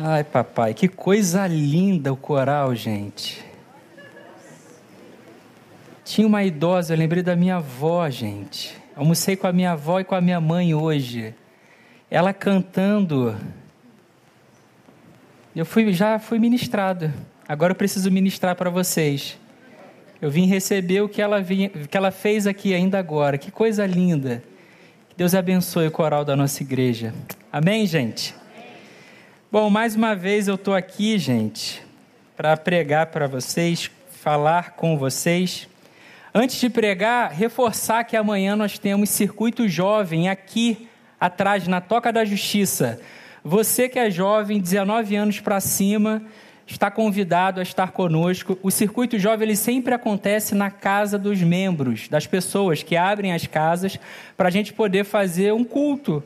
Ai, papai, que coisa linda o coral, gente. Tinha uma idosa, eu lembrei da minha avó, gente. Almocei com a minha avó e com a minha mãe hoje. Ela cantando. Eu fui, já fui ministrado. Agora eu preciso ministrar para vocês. Eu vim receber o que ela, vinha, que ela fez aqui ainda agora. Que coisa linda. Que Deus abençoe o coral da nossa igreja. Amém, gente? Bom, mais uma vez eu estou aqui, gente, para pregar para vocês, falar com vocês. Antes de pregar, reforçar que amanhã nós temos circuito jovem aqui atrás, na Toca da Justiça. Você que é jovem, 19 anos para cima, está convidado a estar conosco. O Circuito Jovem ele sempre acontece na casa dos membros, das pessoas que abrem as casas, para a gente poder fazer um culto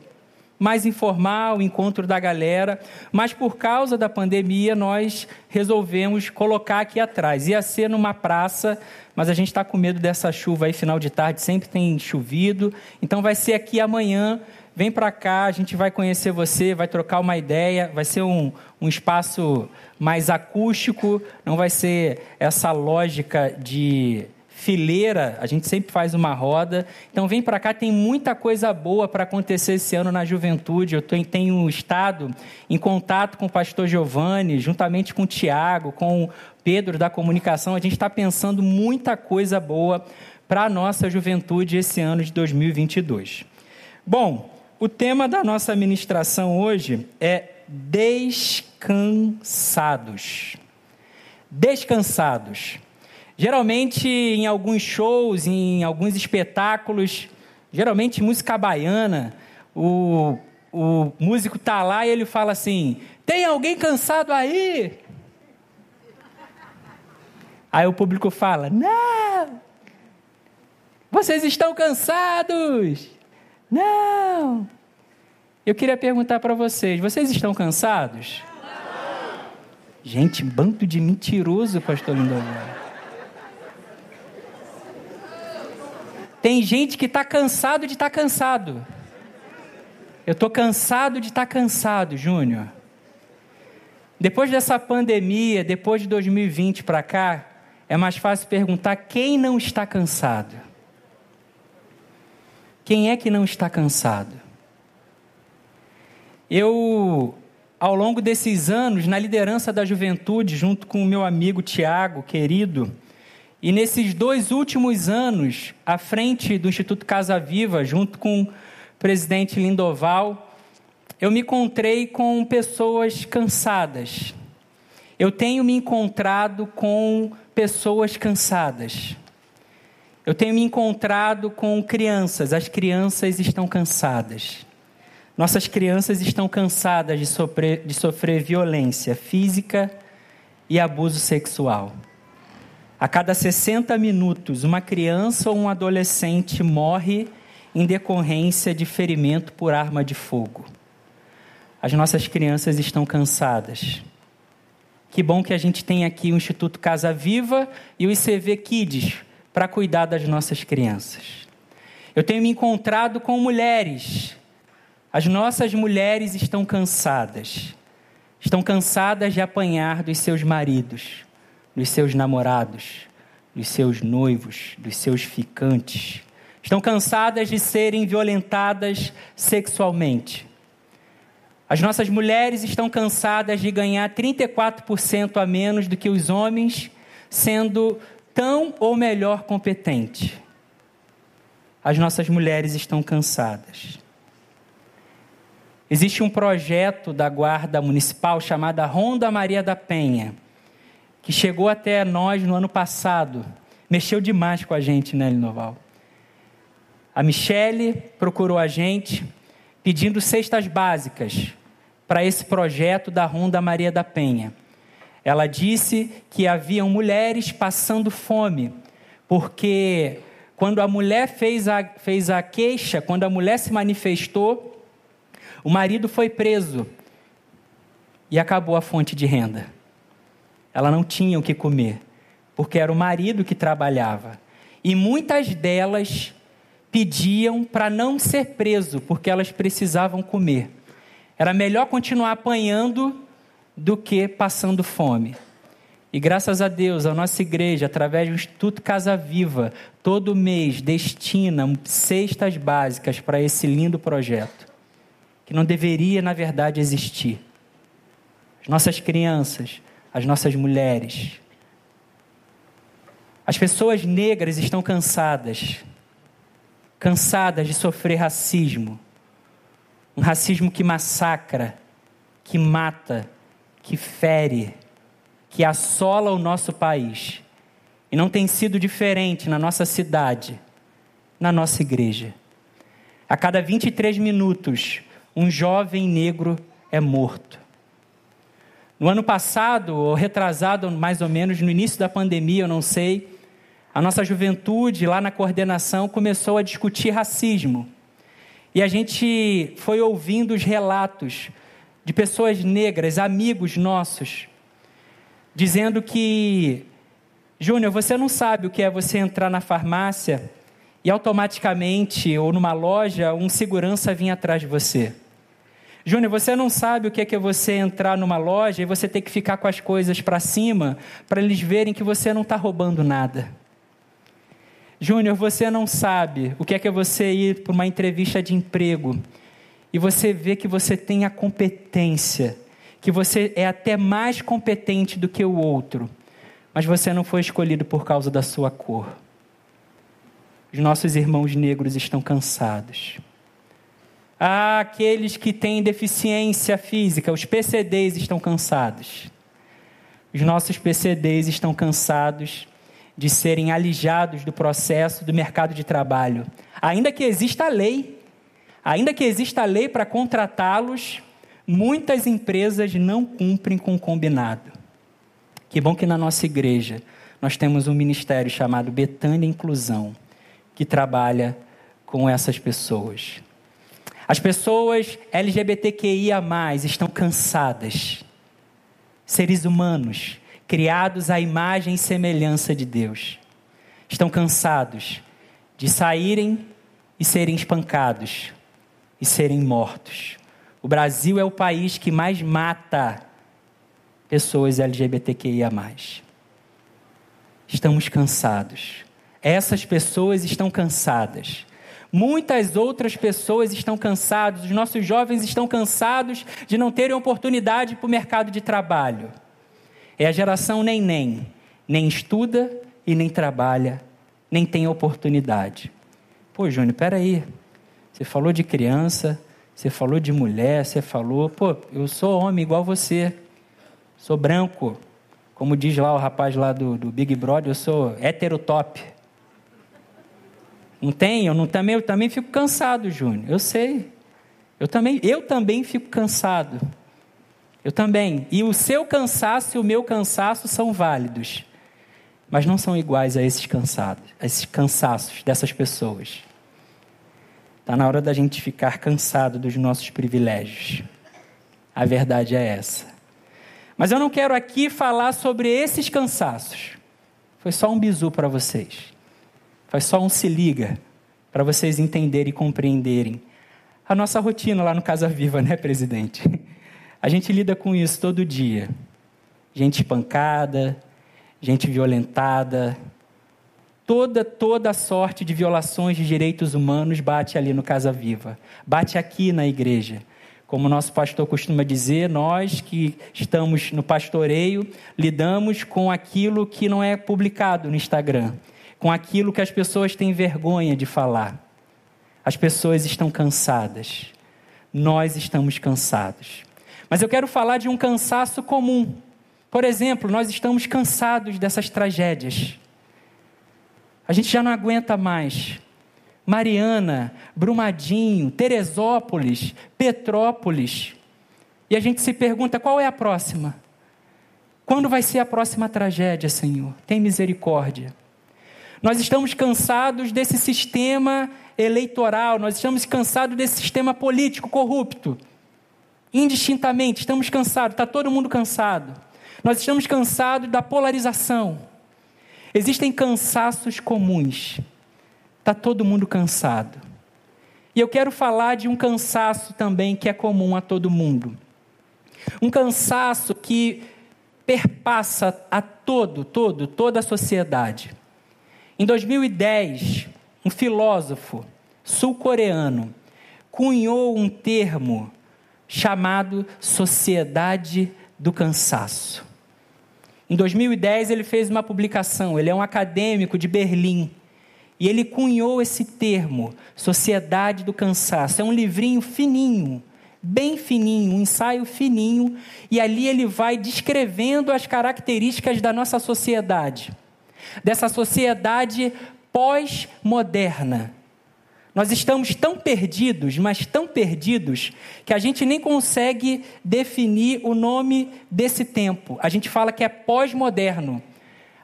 mais informal, encontro da galera, mas por causa da pandemia nós resolvemos colocar aqui atrás. Ia ser numa praça, mas a gente está com medo dessa chuva aí, final de tarde, sempre tem chovido, então vai ser aqui amanhã. Vem para cá, a gente vai conhecer você, vai trocar uma ideia, vai ser um, um espaço mais acústico, não vai ser essa lógica de fileira, a gente sempre faz uma roda. Então vem para cá, tem muita coisa boa para acontecer esse ano na juventude. Eu tenho estado em contato com o pastor Giovanni, juntamente com o Tiago, com o Pedro da comunicação. A gente está pensando muita coisa boa para a nossa juventude esse ano de 2022. Bom, o tema da nossa ministração hoje é descansados. Descansados. Geralmente, em alguns shows, em alguns espetáculos, geralmente música baiana, o, o músico está lá e ele fala assim: Tem alguém cansado aí? Aí o público fala: Não! Vocês estão cansados! Não! Eu queria perguntar para vocês: vocês estão cansados? Não. Gente, bando de mentiroso, pastor Lindoviano. Tem gente que está cansado de estar tá cansado. Eu estou cansado de estar tá cansado, Júnior. Depois dessa pandemia, depois de 2020 para cá, é mais fácil perguntar quem não está cansado. Quem é que não está cansado? Eu, ao longo desses anos, na liderança da juventude, junto com o meu amigo Tiago, querido, e nesses dois últimos anos, à frente do Instituto Casa Viva, junto com o presidente Lindoval, eu me encontrei com pessoas cansadas. Eu tenho me encontrado com pessoas cansadas. Eu tenho me encontrado com crianças, as crianças estão cansadas. Nossas crianças estão cansadas de sofrer, de sofrer violência física e abuso sexual. A cada 60 minutos, uma criança ou um adolescente morre em decorrência de ferimento por arma de fogo. As nossas crianças estão cansadas. Que bom que a gente tem aqui o Instituto Casa Viva e o ICV Kids para cuidar das nossas crianças. Eu tenho me encontrado com mulheres. As nossas mulheres estão cansadas. Estão cansadas de apanhar dos seus maridos, dos seus namorados, dos seus noivos, dos seus ficantes. Estão cansadas de serem violentadas sexualmente. As nossas mulheres estão cansadas de ganhar 34% a menos do que os homens, sendo tão ou melhor competente. As nossas mulheres estão cansadas. Existe um projeto da Guarda Municipal chamado Ronda Maria da Penha, que chegou até nós no ano passado. Mexeu demais com a gente, né, Linoval? A Michele procurou a gente pedindo cestas básicas para esse projeto da Ronda Maria da Penha. Ela disse que haviam mulheres passando fome, porque quando a mulher fez a, fez a queixa, quando a mulher se manifestou, o marido foi preso e acabou a fonte de renda. Ela não tinha o que comer, porque era o marido que trabalhava. E muitas delas pediam para não ser preso, porque elas precisavam comer. Era melhor continuar apanhando do que passando fome. E graças a Deus, a nossa igreja, através do Instituto Casa Viva, todo mês destina cestas básicas para esse lindo projeto, que não deveria, na verdade, existir. As nossas crianças, as nossas mulheres, as pessoas negras estão cansadas, cansadas de sofrer racismo, um racismo que massacra, que mata, que fere que assola o nosso país. E não tem sido diferente na nossa cidade, na nossa igreja. A cada 23 minutos, um jovem negro é morto. No ano passado, ou retrasado mais ou menos, no início da pandemia, eu não sei, a nossa juventude lá na coordenação começou a discutir racismo. E a gente foi ouvindo os relatos de pessoas negras, amigos nossos, dizendo que, Júnior, você não sabe o que é você entrar na farmácia e automaticamente, ou numa loja, um segurança vir atrás de você. Júnior, você não sabe o que é, que é você entrar numa loja e você ter que ficar com as coisas para cima para eles verem que você não está roubando nada. Júnior, você não sabe o que é que é você ir para uma entrevista de emprego e você ver que você tem a competência que você é até mais competente do que o outro, mas você não foi escolhido por causa da sua cor. Os nossos irmãos negros estão cansados. Aqueles que têm deficiência física, os PCDs estão cansados. Os nossos PCDs estão cansados de serem alijados do processo do mercado de trabalho. Ainda que exista a lei, ainda que exista a lei para contratá-los, Muitas empresas não cumprem com o combinado. Que bom que na nossa igreja nós temos um ministério chamado Betânia Inclusão, que trabalha com essas pessoas. As pessoas LGBTQIA, estão cansadas. Seres humanos, criados à imagem e semelhança de Deus, estão cansados de saírem e serem espancados e serem mortos. O Brasil é o país que mais mata pessoas LGBTQIA. Estamos cansados. Essas pessoas estão cansadas. Muitas outras pessoas estão cansadas, os nossos jovens estão cansados de não terem oportunidade para o mercado de trabalho. É a geração nem nem, nem estuda e nem trabalha, nem tem oportunidade. Pô, Júnior, peraí. Você falou de criança, você falou de mulher, você falou, pô, eu sou homem igual você, sou branco, como diz lá o rapaz lá do, do Big Brother, eu sou heterotop. Não tem? Eu, não, também, eu também fico cansado, Júnior, eu sei. Eu também, eu também fico cansado. Eu também. E o seu cansaço e o meu cansaço são válidos, mas não são iguais a esses cansados, a esses cansaços dessas pessoas. Está na hora da gente ficar cansado dos nossos privilégios. A verdade é essa. Mas eu não quero aqui falar sobre esses cansaços. Foi só um bizu para vocês. Foi só um se liga para vocês entenderem e compreenderem a nossa rotina lá no Casa Viva, né, presidente? A gente lida com isso todo dia. Gente espancada, gente violentada, Toda, toda sorte de violações de direitos humanos bate ali no Casa Viva, bate aqui na igreja. Como nosso pastor costuma dizer, nós que estamos no pastoreio lidamos com aquilo que não é publicado no Instagram, com aquilo que as pessoas têm vergonha de falar. As pessoas estão cansadas, nós estamos cansados. Mas eu quero falar de um cansaço comum. Por exemplo, nós estamos cansados dessas tragédias. A gente já não aguenta mais. Mariana, Brumadinho, Teresópolis, Petrópolis. E a gente se pergunta: qual é a próxima? Quando vai ser a próxima tragédia, Senhor? Tem misericórdia. Nós estamos cansados desse sistema eleitoral, nós estamos cansados desse sistema político corrupto. Indistintamente, estamos cansados, está todo mundo cansado. Nós estamos cansados da polarização. Existem cansaços comuns. Está todo mundo cansado. E eu quero falar de um cansaço também que é comum a todo mundo. Um cansaço que perpassa a todo, todo, toda a sociedade. Em 2010, um filósofo sul-coreano cunhou um termo chamado sociedade do cansaço. Em 2010 ele fez uma publicação, ele é um acadêmico de Berlim, e ele cunhou esse termo, sociedade do cansaço. É um livrinho fininho, bem fininho, um ensaio fininho, e ali ele vai descrevendo as características da nossa sociedade, dessa sociedade pós-moderna. Nós estamos tão perdidos, mas tão perdidos, que a gente nem consegue definir o nome desse tempo. A gente fala que é pós-moderno.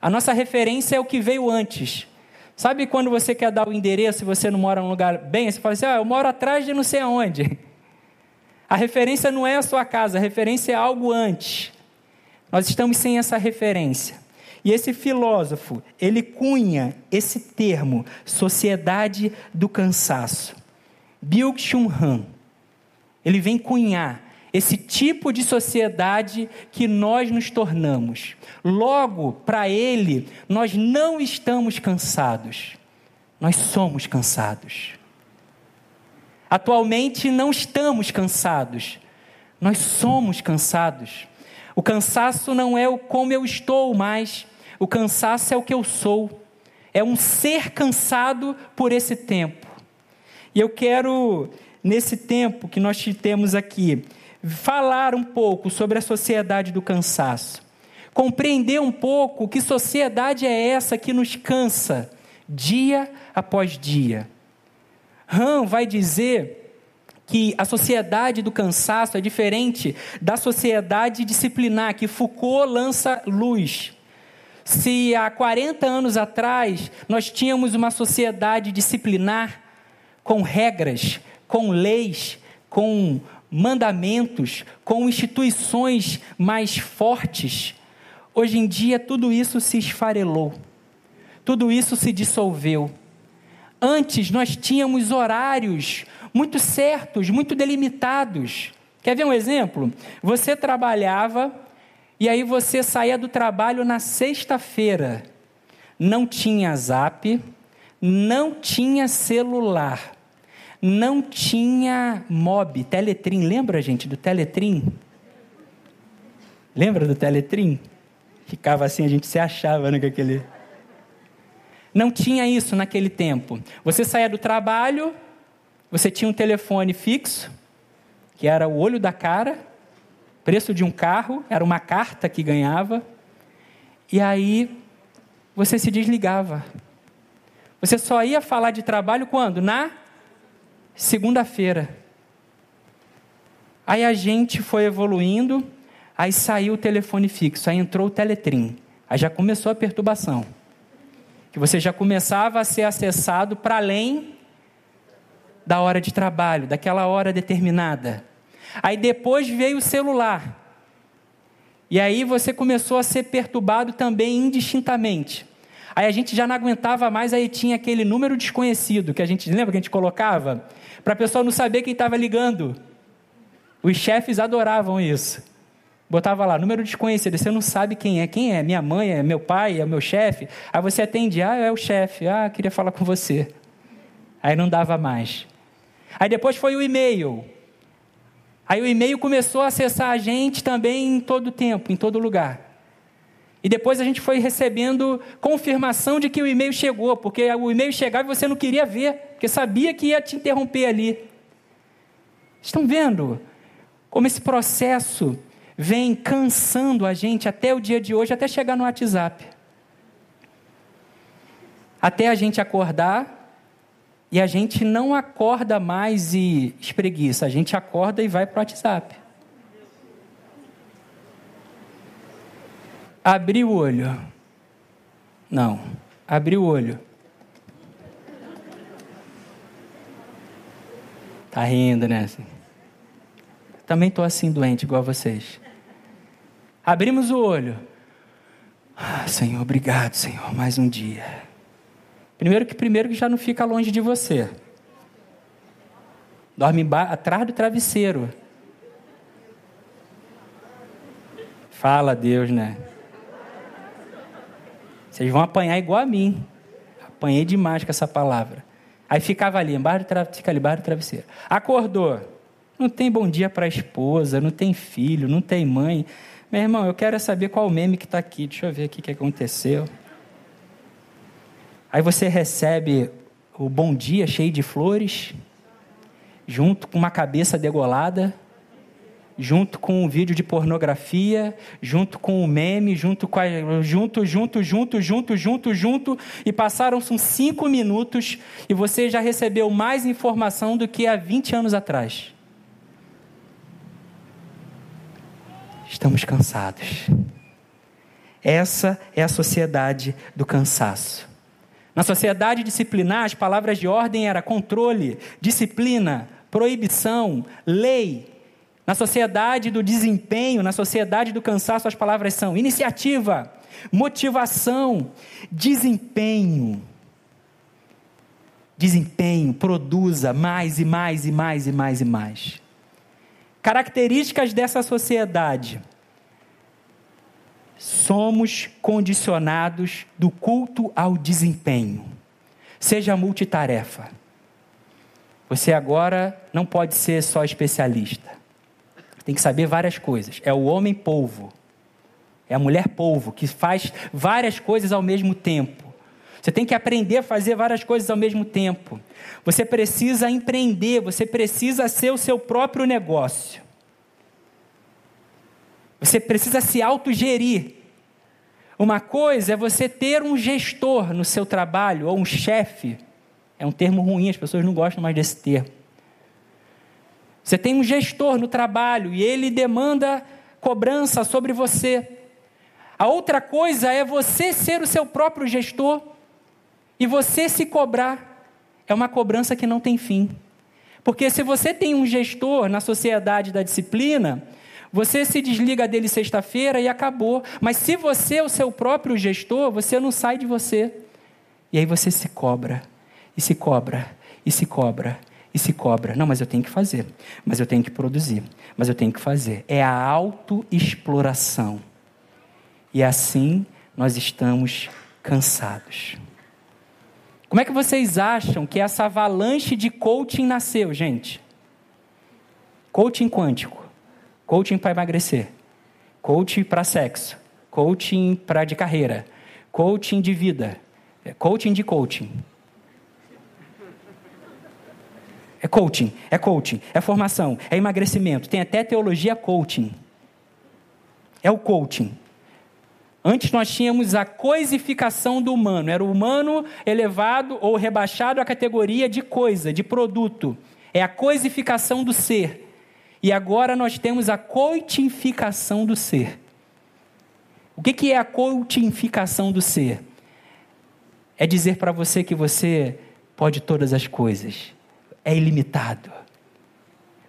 A nossa referência é o que veio antes. Sabe quando você quer dar o endereço e você não mora num lugar bem? Você fala assim: ah, eu moro atrás de não sei aonde. A referência não é a sua casa, a referência é algo antes. Nós estamos sem essa referência. E esse filósofo, ele cunha esse termo, sociedade do cansaço. Byung-Chun Han. Ele vem cunhar esse tipo de sociedade que nós nos tornamos. Logo, para ele, nós não estamos cansados. Nós somos cansados. Atualmente não estamos cansados, nós somos cansados. O cansaço não é o como eu estou mais, o cansaço é o que eu sou. É um ser cansado por esse tempo. E eu quero, nesse tempo que nós temos aqui, falar um pouco sobre a sociedade do cansaço. Compreender um pouco que sociedade é essa que nos cansa dia após dia. Han vai dizer que a sociedade do cansaço é diferente da sociedade disciplinar, que Foucault lança luz. Se há 40 anos atrás nós tínhamos uma sociedade disciplinar, com regras, com leis, com mandamentos, com instituições mais fortes, hoje em dia tudo isso se esfarelou, tudo isso se dissolveu. Antes nós tínhamos horários muito certos, muito delimitados. Quer ver um exemplo? Você trabalhava e aí você saía do trabalho na sexta-feira. Não tinha zap, não tinha celular, não tinha mob, teletrim. Lembra, gente, do teletrim? Lembra do teletrim? Ficava assim, a gente se achava, né, com aquele... Não tinha isso naquele tempo. Você saía do trabalho, você tinha um telefone fixo, que era o olho da cara, preço de um carro, era uma carta que ganhava, e aí você se desligava. Você só ia falar de trabalho quando? Na segunda-feira. Aí a gente foi evoluindo, aí saiu o telefone fixo, aí entrou o Teletrim. Aí já começou a perturbação que você já começava a ser acessado para além da hora de trabalho, daquela hora determinada. Aí depois veio o celular. E aí você começou a ser perturbado também indistintamente. Aí a gente já não aguentava mais, aí tinha aquele número desconhecido que a gente lembra que a gente colocava para a pessoa não saber quem estava ligando. Os chefes adoravam isso. Botava lá, número desconhecido, você não sabe quem é. Quem é? Minha mãe, é meu pai, é meu chefe. Aí você atende, ah, é o chefe, ah, queria falar com você. Aí não dava mais. Aí depois foi o e-mail. Aí o e-mail começou a acessar a gente também em todo tempo, em todo lugar. E depois a gente foi recebendo confirmação de que o e-mail chegou, porque o e-mail chegava e você não queria ver, porque sabia que ia te interromper ali. Estão vendo como esse processo vem cansando a gente até o dia de hoje, até chegar no WhatsApp. Até a gente acordar e a gente não acorda mais e espreguiça, a gente acorda e vai para o WhatsApp. Abrir o olho. Não, abrir o olho. Tá rindo, né? Também estou assim doente, igual vocês. Abrimos o olho. Ah, Senhor, obrigado, Senhor, mais um dia. Primeiro que primeiro que já não fica longe de você. Dorme atrás do travesseiro. Fala Deus, né? Vocês vão apanhar igual a mim. Apanhei demais com essa palavra. Aí ficava ali, embaixo do, tra... fica ali embaixo do travesseiro. Acordou. Não tem bom dia para a esposa, não tem filho, não tem mãe. Meu irmão, eu quero é saber qual o meme que está aqui. Deixa eu ver aqui o que aconteceu. Aí você recebe o bom dia cheio de flores, junto com uma cabeça degolada, junto com um vídeo de pornografia, junto com um meme, junto com a, junto, junto, junto, junto, junto, junto, e passaram-se cinco minutos e você já recebeu mais informação do que há 20 anos atrás. Estamos cansados. Essa é a sociedade do cansaço. Na sociedade disciplinar, as palavras de ordem eram controle, disciplina, proibição, lei. Na sociedade do desempenho, na sociedade do cansaço, as palavras são iniciativa, motivação, desempenho. Desempenho, produza mais e mais e mais e mais e mais. Características dessa sociedade somos condicionados do culto ao desempenho. Seja multitarefa. Você agora não pode ser só especialista. Tem que saber várias coisas. É o homem polvo. É a mulher polvo que faz várias coisas ao mesmo tempo. Você tem que aprender a fazer várias coisas ao mesmo tempo. Você precisa empreender, você precisa ser o seu próprio negócio. Você precisa se autogerir. Uma coisa é você ter um gestor no seu trabalho, ou um chefe. É um termo ruim, as pessoas não gostam mais desse termo. Você tem um gestor no trabalho e ele demanda cobrança sobre você. A outra coisa é você ser o seu próprio gestor e você se cobrar. É uma cobrança que não tem fim. Porque se você tem um gestor na sociedade da disciplina, você se desliga dele sexta-feira e acabou. Mas se você é o seu próprio gestor, você não sai de você. E aí você se cobra, e se cobra, e se cobra, e se cobra. Não, mas eu tenho que fazer, mas eu tenho que produzir, mas eu tenho que fazer. É a autoexploração. E assim nós estamos cansados. Como é que vocês acham que essa avalanche de coaching nasceu, gente? Coaching quântico coaching para emagrecer, coaching para sexo, coaching para de carreira, coaching de vida, é coaching de coaching. É coaching, é coaching, é formação, é emagrecimento, tem até teologia coaching. É o coaching. Antes nós tínhamos a coisificação do humano, era o humano elevado ou rebaixado à categoria de coisa, de produto. É a coisificação do ser. E agora nós temos a coitificação do ser. O que é a coitificação do ser? É dizer para você que você pode todas as coisas, é ilimitado.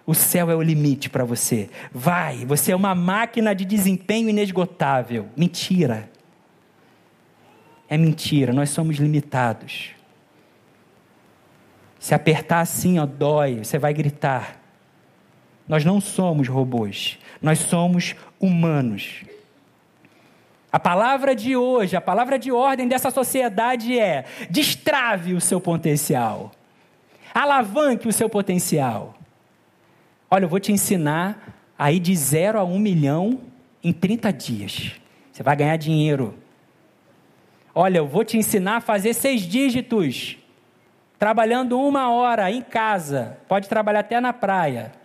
O céu é o limite para você. Vai, você é uma máquina de desempenho inesgotável. Mentira. É mentira, nós somos limitados. Se apertar assim, ó, dói, você vai gritar. Nós não somos robôs, nós somos humanos. A palavra de hoje, a palavra de ordem dessa sociedade é: destrave o seu potencial, alavanque o seu potencial. Olha, eu vou te ensinar a ir de zero a um milhão em 30 dias. Você vai ganhar dinheiro. Olha, eu vou te ensinar a fazer seis dígitos, trabalhando uma hora em casa. Pode trabalhar até na praia.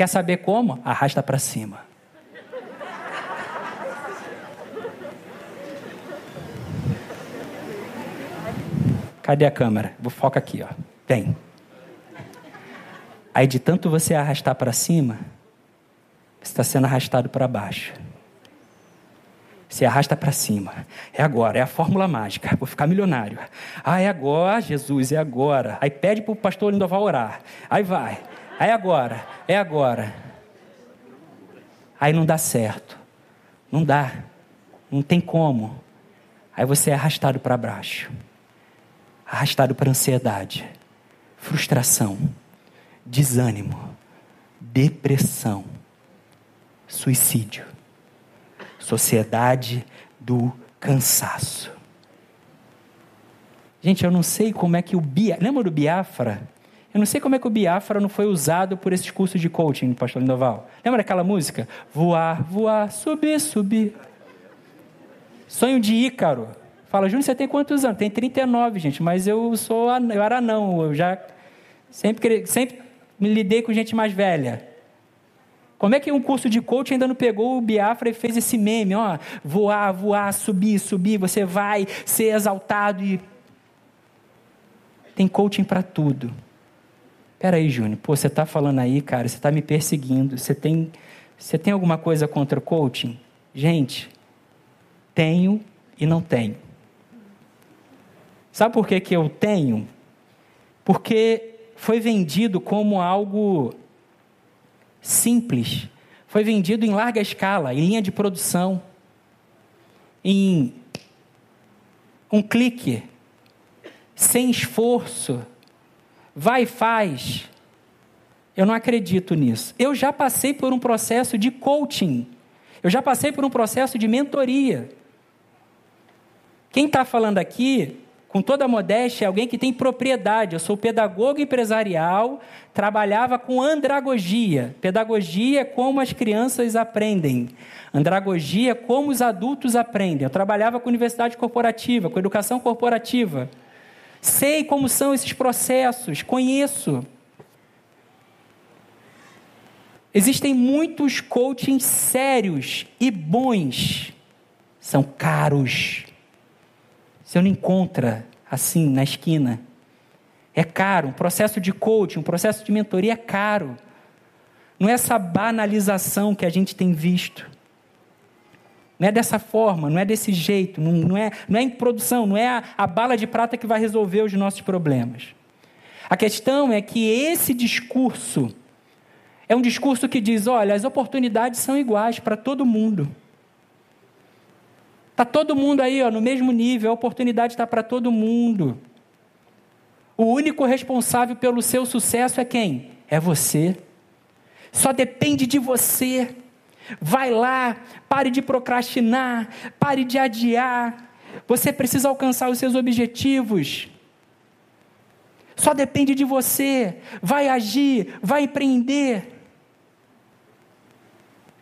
Quer saber como? Arrasta para cima. Cadê a câmera? Vou foca aqui, ó. Tem. Aí de tanto você arrastar para cima, você está sendo arrastado para baixo. Você arrasta para cima. É agora, é a fórmula mágica. Vou ficar milionário. Ah, é agora, Jesus, é agora. Aí pede para o pastor Lindoval orar. Aí vai. Aí agora, é agora. Aí não dá certo. Não dá. Não tem como. Aí você é arrastado para baixo. Arrastado para ansiedade, frustração, desânimo, depressão, suicídio. Sociedade do cansaço. Gente, eu não sei como é que o Biafra. Lembra do Biafra? Eu não sei como é que o Biafra não foi usado por esses cursos de coaching, pastor Lindoval. Lembra daquela música? Voar, voar, subir, subir. Sonho de Ícaro. Fala, Júnior, você tem quantos anos? Tem 39, gente, mas eu sou eu era não, eu já sempre, sempre me lidei com gente mais velha. Como é que um curso de coaching ainda não pegou o Biafra e fez esse meme, ó, voar, voar, subir, subir, você vai ser exaltado e tem coaching para tudo. Peraí, Júnior, pô, você está falando aí, cara, você está me perseguindo, você tem, você tem alguma coisa contra o coaching? Gente, tenho e não tenho. Sabe por que, que eu tenho? Porque foi vendido como algo simples, foi vendido em larga escala, em linha de produção, em um clique, sem esforço, vai e faz. Eu não acredito nisso. Eu já passei por um processo de coaching. Eu já passei por um processo de mentoria. Quem está falando aqui, com toda a modéstia, é alguém que tem propriedade. Eu sou pedagogo empresarial, trabalhava com andragogia. Pedagogia é como as crianças aprendem. Andragogia é como os adultos aprendem. Eu trabalhava com universidade corporativa, com educação corporativa. Sei como são esses processos, conheço. Existem muitos coachings sérios e bons, são caros. Você não encontra assim na esquina. É caro, um processo de coaching, um processo de mentoria é caro. Não é essa banalização que a gente tem visto. Não é dessa forma, não é desse jeito, não, não, é, não é em produção, não é a, a bala de prata que vai resolver os nossos problemas. A questão é que esse discurso é um discurso que diz: olha, as oportunidades são iguais para todo mundo. Está todo mundo aí ó, no mesmo nível, a oportunidade está para todo mundo. O único responsável pelo seu sucesso é quem? É você. Só depende de você. Vai lá, pare de procrastinar, pare de adiar. Você precisa alcançar os seus objetivos. Só depende de você. Vai agir, vai empreender.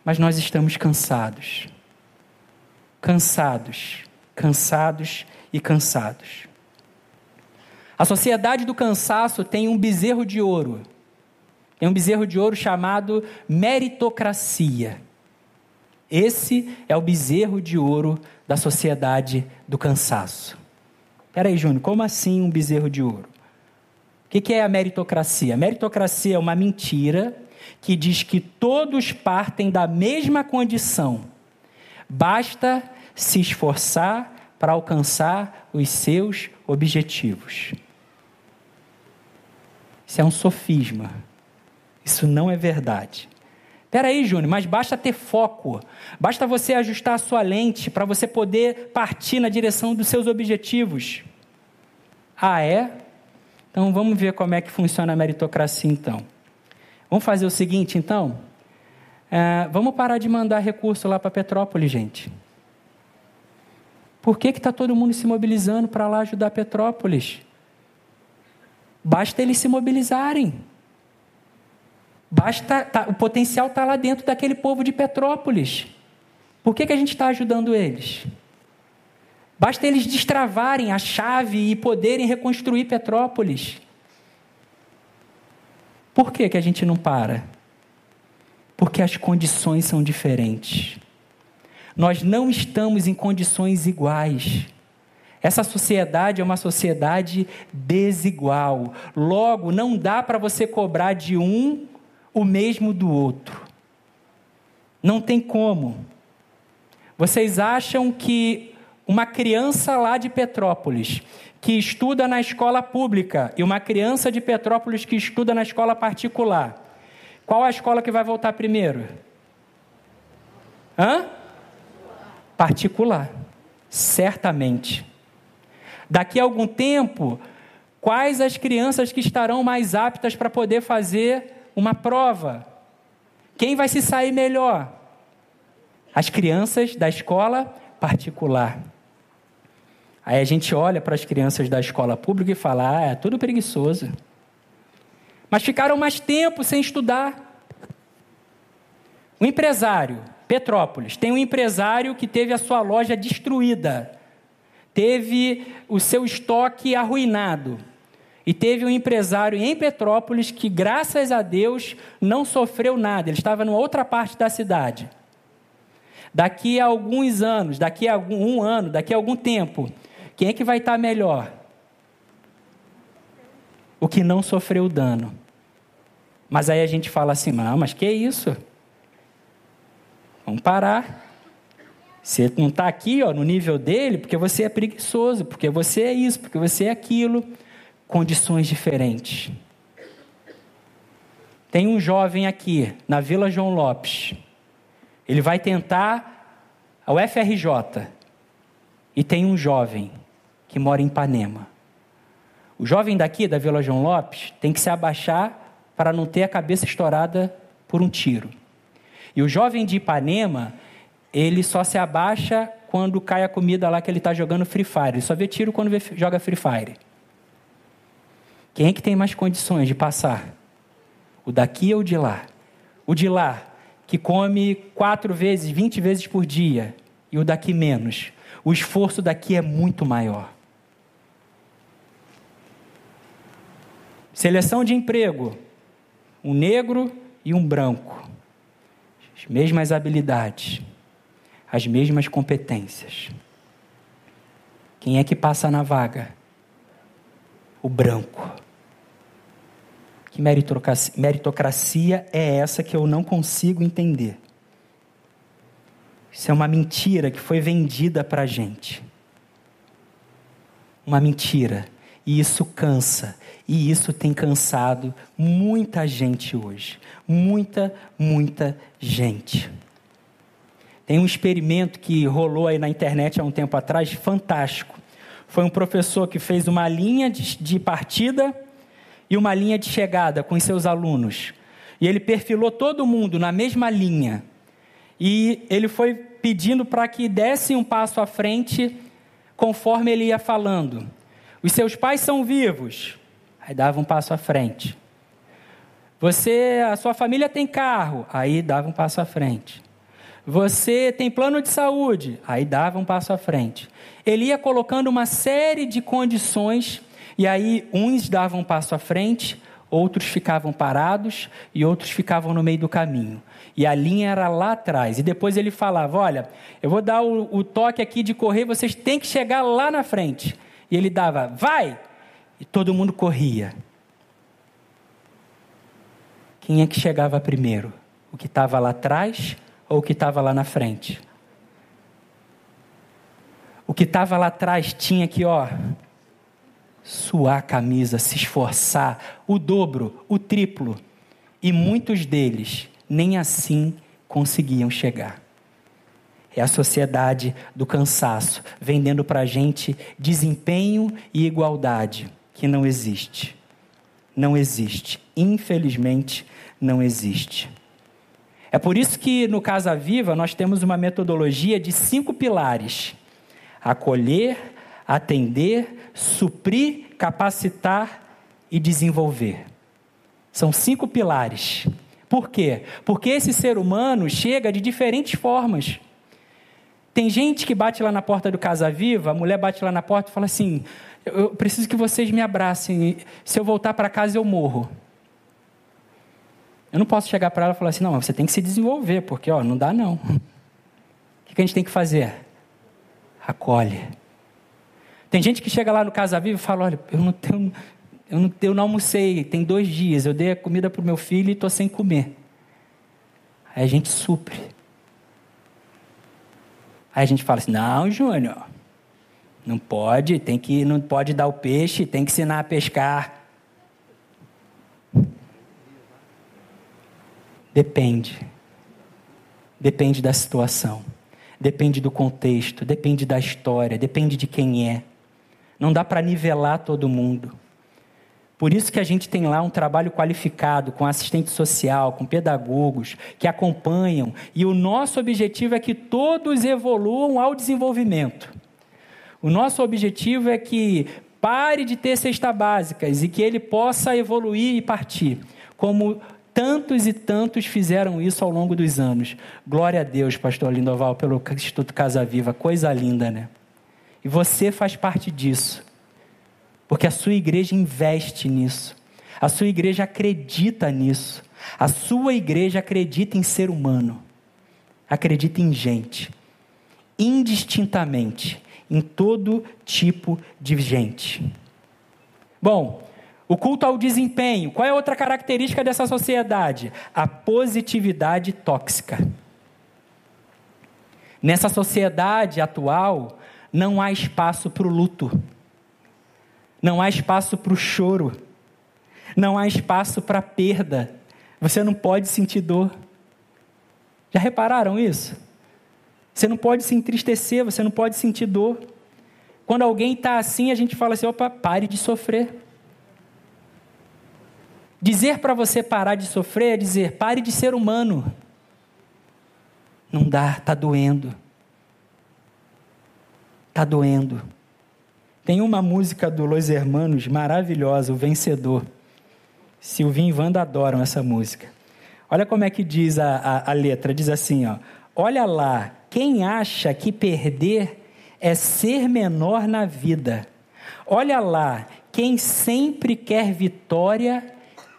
Mas nós estamos cansados. Cansados, cansados e cansados. A sociedade do cansaço tem um bezerro de ouro. Tem um bezerro de ouro chamado meritocracia. Esse é o bezerro de ouro da sociedade do cansaço. Peraí, Júnior, como assim um bezerro de ouro? O que é a meritocracia? A meritocracia é uma mentira que diz que todos partem da mesma condição. Basta se esforçar para alcançar os seus objetivos. Isso é um sofisma. Isso não é verdade. Peraí, Júnior, mas basta ter foco, basta você ajustar a sua lente para você poder partir na direção dos seus objetivos. Ah, é? Então vamos ver como é que funciona a meritocracia então. Vamos fazer o seguinte então? É, vamos parar de mandar recurso lá para Petrópolis, gente. Por que está todo mundo se mobilizando para lá ajudar Petrópolis? Basta eles se mobilizarem. Basta, tá, o potencial está lá dentro daquele povo de Petrópolis. Por que, que a gente está ajudando eles? Basta eles destravarem a chave e poderem reconstruir Petrópolis. Por que, que a gente não para? Porque as condições são diferentes. Nós não estamos em condições iguais. Essa sociedade é uma sociedade desigual. Logo, não dá para você cobrar de um o mesmo do outro. Não tem como. Vocês acham que uma criança lá de Petrópolis, que estuda na escola pública, e uma criança de Petrópolis que estuda na escola particular, qual a escola que vai voltar primeiro? Hã? Particular. Certamente. Daqui a algum tempo, quais as crianças que estarão mais aptas para poder fazer uma prova. Quem vai se sair melhor? as crianças da escola particular. Aí a gente olha para as crianças da escola pública e fala: ah, é tudo preguiçoso. Mas ficaram mais tempo sem estudar. O empresário, Petrópolis, tem um empresário que teve a sua loja destruída, teve o seu estoque arruinado. E teve um empresário em Petrópolis que, graças a Deus, não sofreu nada. Ele estava em outra parte da cidade. Daqui a alguns anos, daqui a um ano, daqui a algum tempo, quem é que vai estar melhor? O que não sofreu dano. Mas aí a gente fala assim, não, mas que isso? Vamos parar. Você não está aqui ó, no nível dele porque você é preguiçoso, porque você é isso, porque você é aquilo condições diferentes. Tem um jovem aqui, na Vila João Lopes. Ele vai tentar a UFRJ. E tem um jovem que mora em Ipanema. O jovem daqui, da Vila João Lopes, tem que se abaixar para não ter a cabeça estourada por um tiro. E o jovem de Ipanema, ele só se abaixa quando cai a comida lá que ele está jogando Free Fire. Ele só vê tiro quando joga Free Fire. Quem é que tem mais condições de passar? O daqui ou o de lá? O de lá, que come quatro vezes, vinte vezes por dia, e o daqui menos. O esforço daqui é muito maior. Seleção de emprego: um negro e um branco. As mesmas habilidades, as mesmas competências. Quem é que passa na vaga? o branco. Que meritocracia, é essa que eu não consigo entender? Isso é uma mentira que foi vendida para a gente. Uma mentira. E isso cansa. E isso tem cansado muita gente hoje. Muita, muita gente. Tem um experimento que rolou aí na internet há um tempo atrás, fantástico foi um professor que fez uma linha de partida e uma linha de chegada com seus alunos. E ele perfilou todo mundo na mesma linha. E ele foi pedindo para que dessem um passo à frente conforme ele ia falando. Os seus pais são vivos. Aí dava um passo à frente. Você, a sua família tem carro. Aí dava um passo à frente. Você tem plano de saúde? Aí dava um passo à frente. Ele ia colocando uma série de condições, e aí uns davam um passo à frente, outros ficavam parados e outros ficavam no meio do caminho. E a linha era lá atrás. E depois ele falava: Olha, eu vou dar o, o toque aqui de correr, vocês têm que chegar lá na frente. E ele dava: Vai! E todo mundo corria. Quem é que chegava primeiro? O que estava lá atrás ou o que estava lá na frente? O que estava lá atrás tinha que, ó, suar a camisa, se esforçar, o dobro, o triplo. E muitos deles nem assim conseguiam chegar. É a sociedade do cansaço, vendendo para a gente desempenho e igualdade, que não existe. Não existe. Infelizmente, não existe. É por isso que no Casa Viva nós temos uma metodologia de cinco pilares: acolher, atender, suprir, capacitar e desenvolver. São cinco pilares. Por quê? Porque esse ser humano chega de diferentes formas. Tem gente que bate lá na porta do Casa Viva, a mulher bate lá na porta e fala assim: Eu preciso que vocês me abracem, se eu voltar para casa eu morro. Eu não posso chegar para ela e falar assim, não, você tem que se desenvolver, porque ó, não dá não. O que a gente tem que fazer? Acolhe. Tem gente que chega lá no Casa Viva e fala, olha, eu não tenho, eu não, eu não almocei, tem dois dias, eu dei a comida para o meu filho e estou sem comer. Aí a gente supre. Aí a gente fala assim, não, Júnior, não pode, tem que, não pode dar o peixe, tem que ensinar a pescar. Depende. Depende da situação. Depende do contexto, depende da história, depende de quem é. Não dá para nivelar todo mundo. Por isso que a gente tem lá um trabalho qualificado com assistente social, com pedagogos que acompanham, e o nosso objetivo é que todos evoluam ao desenvolvimento. O nosso objetivo é que pare de ter cestas básicas e que ele possa evoluir e partir, como tantos e tantos fizeram isso ao longo dos anos. Glória a Deus, pastor Lindoval, pelo Instituto Casa Viva, coisa linda, né? E você faz parte disso. Porque a sua igreja investe nisso. A sua igreja acredita nisso. A sua igreja acredita em ser humano. Acredita em gente. Indistintamente. Em todo tipo de gente. Bom, o culto ao desempenho. Qual é outra característica dessa sociedade? A positividade tóxica. Nessa sociedade atual, não há espaço para o luto. Não há espaço para o choro. Não há espaço para perda. Você não pode sentir dor. Já repararam isso? Você não pode se entristecer, você não pode sentir dor. Quando alguém está assim, a gente fala assim: opa, pare de sofrer. Dizer para você parar de sofrer é dizer: pare de ser humano. Não dá, está doendo. Está doendo. Tem uma música do Los Hermanos maravilhosa, O Vencedor. Silvinho e Wanda adoram essa música. Olha como é que diz a, a, a letra: diz assim, ó. Olha lá, quem acha que perder é ser menor na vida. Olha lá, quem sempre quer vitória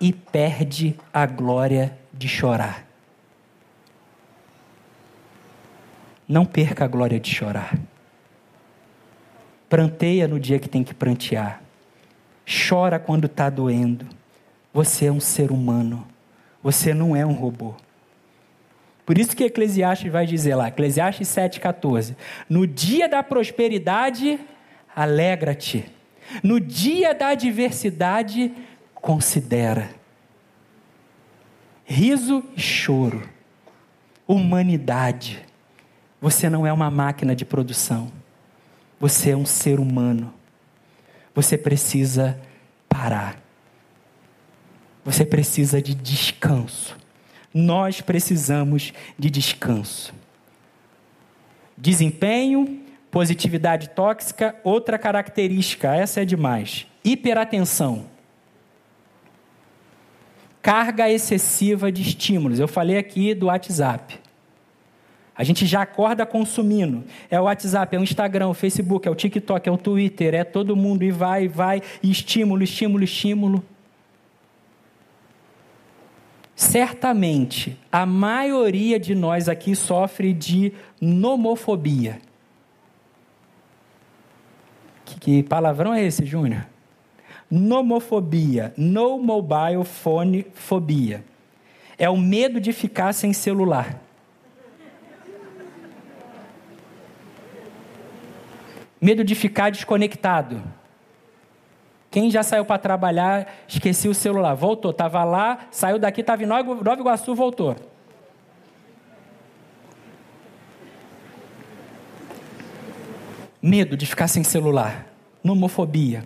e perde a glória de chorar. Não perca a glória de chorar. Pranteia no dia que tem que prantear. Chora quando está doendo. Você é um ser humano. Você não é um robô. Por isso que Eclesiastes vai dizer lá, Eclesiastes 7,14: No dia da prosperidade, alegra-te. No dia da adversidade, considera. Riso e choro. Humanidade. Você não é uma máquina de produção. Você é um ser humano. Você precisa parar. Você precisa de descanso. Nós precisamos de descanso. Desempenho, positividade tóxica, outra característica, essa é demais. Hiperatenção. Carga excessiva de estímulos. Eu falei aqui do WhatsApp. A gente já acorda consumindo. É o WhatsApp, é o Instagram, o Facebook, é o TikTok, é o Twitter, é todo mundo e vai, vai, e estímulo, estímulo, estímulo. Certamente, a maioria de nós aqui sofre de nomofobia. Que, que palavrão é esse, Júnior? Nomofobia, no mobile phone fobia. É o medo de ficar sem celular. Medo de ficar desconectado. Quem já saiu para trabalhar, esqueci o celular, voltou, estava lá, saiu daqui, estava em Nova Iguaçu, voltou. Medo de ficar sem celular, nomofobia.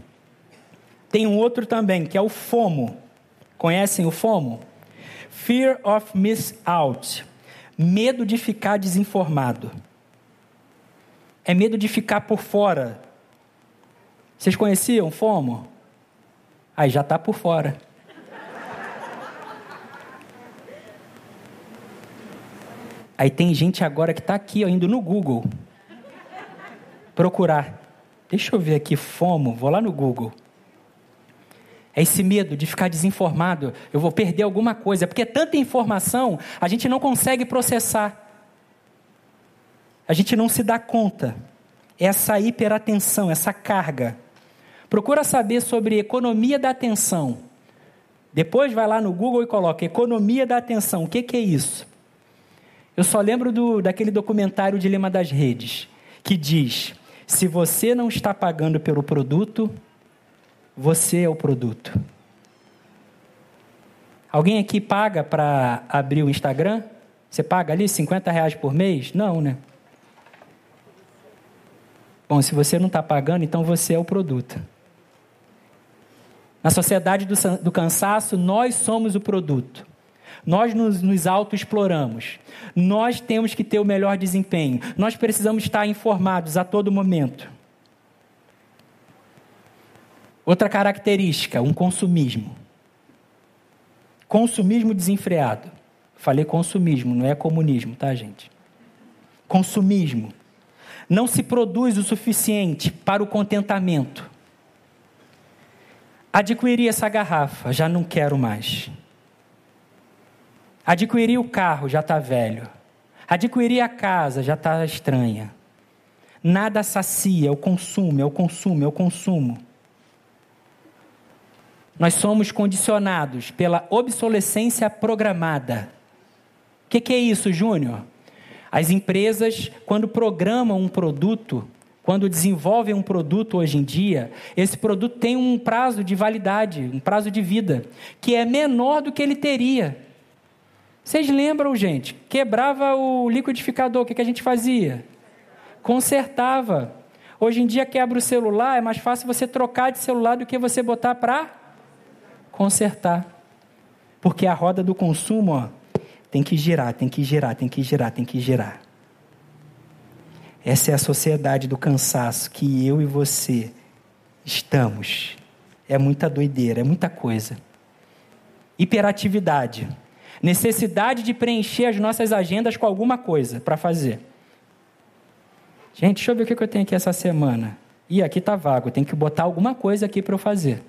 Tem um outro também, que é o FOMO. Conhecem o FOMO? Fear of Miss Out. Medo de ficar desinformado. É medo de ficar por fora. Vocês conheciam FOMO? Aí já está por fora. Aí tem gente agora que está aqui, ó, indo no Google. Procurar. Deixa eu ver aqui, FOMO, vou lá no Google. É esse medo de ficar desinformado, eu vou perder alguma coisa, porque é tanta informação, a gente não consegue processar. A gente não se dá conta. Essa hiperatenção, essa carga. Procura saber sobre economia da atenção. Depois vai lá no Google e coloca economia da atenção. O que, que é isso? Eu só lembro do, daquele documentário Dilema das Redes, que diz: se você não está pagando pelo produto, você é o produto. Alguém aqui paga para abrir o Instagram? Você paga ali 50 reais por mês? Não, né? Bom, se você não está pagando, então você é o produto. Na sociedade do, do cansaço, nós somos o produto. Nós nos, nos autoexploramos. Nós temos que ter o melhor desempenho. Nós precisamos estar informados a todo momento. Outra característica, um consumismo. Consumismo desenfreado. Falei consumismo, não é comunismo, tá, gente? Consumismo. Não se produz o suficiente para o contentamento. Adquiri essa garrafa, já não quero mais. Adquiri o carro, já está velho. Adquiri a casa, já está estranha. Nada sacia, é o consumo, é o consumo, é o consumo. Nós somos condicionados pela obsolescência programada. O que, que é isso, Júnior? As empresas, quando programam um produto, quando desenvolvem um produto hoje em dia, esse produto tem um prazo de validade, um prazo de vida, que é menor do que ele teria. Vocês lembram, gente? Quebrava o liquidificador, o que, que a gente fazia? Consertava. Hoje em dia quebra o celular, é mais fácil você trocar de celular do que você botar para consertar. Porque a roda do consumo, ó, tem que girar, tem que girar, tem que girar, tem que girar. Essa é a sociedade do cansaço que eu e você estamos. É muita doideira, é muita coisa. Hiperatividade necessidade de preencher as nossas agendas com alguma coisa para fazer. Gente, deixa eu ver o que eu tenho aqui essa semana. Ih, aqui está vago, tem que botar alguma coisa aqui para eu fazer.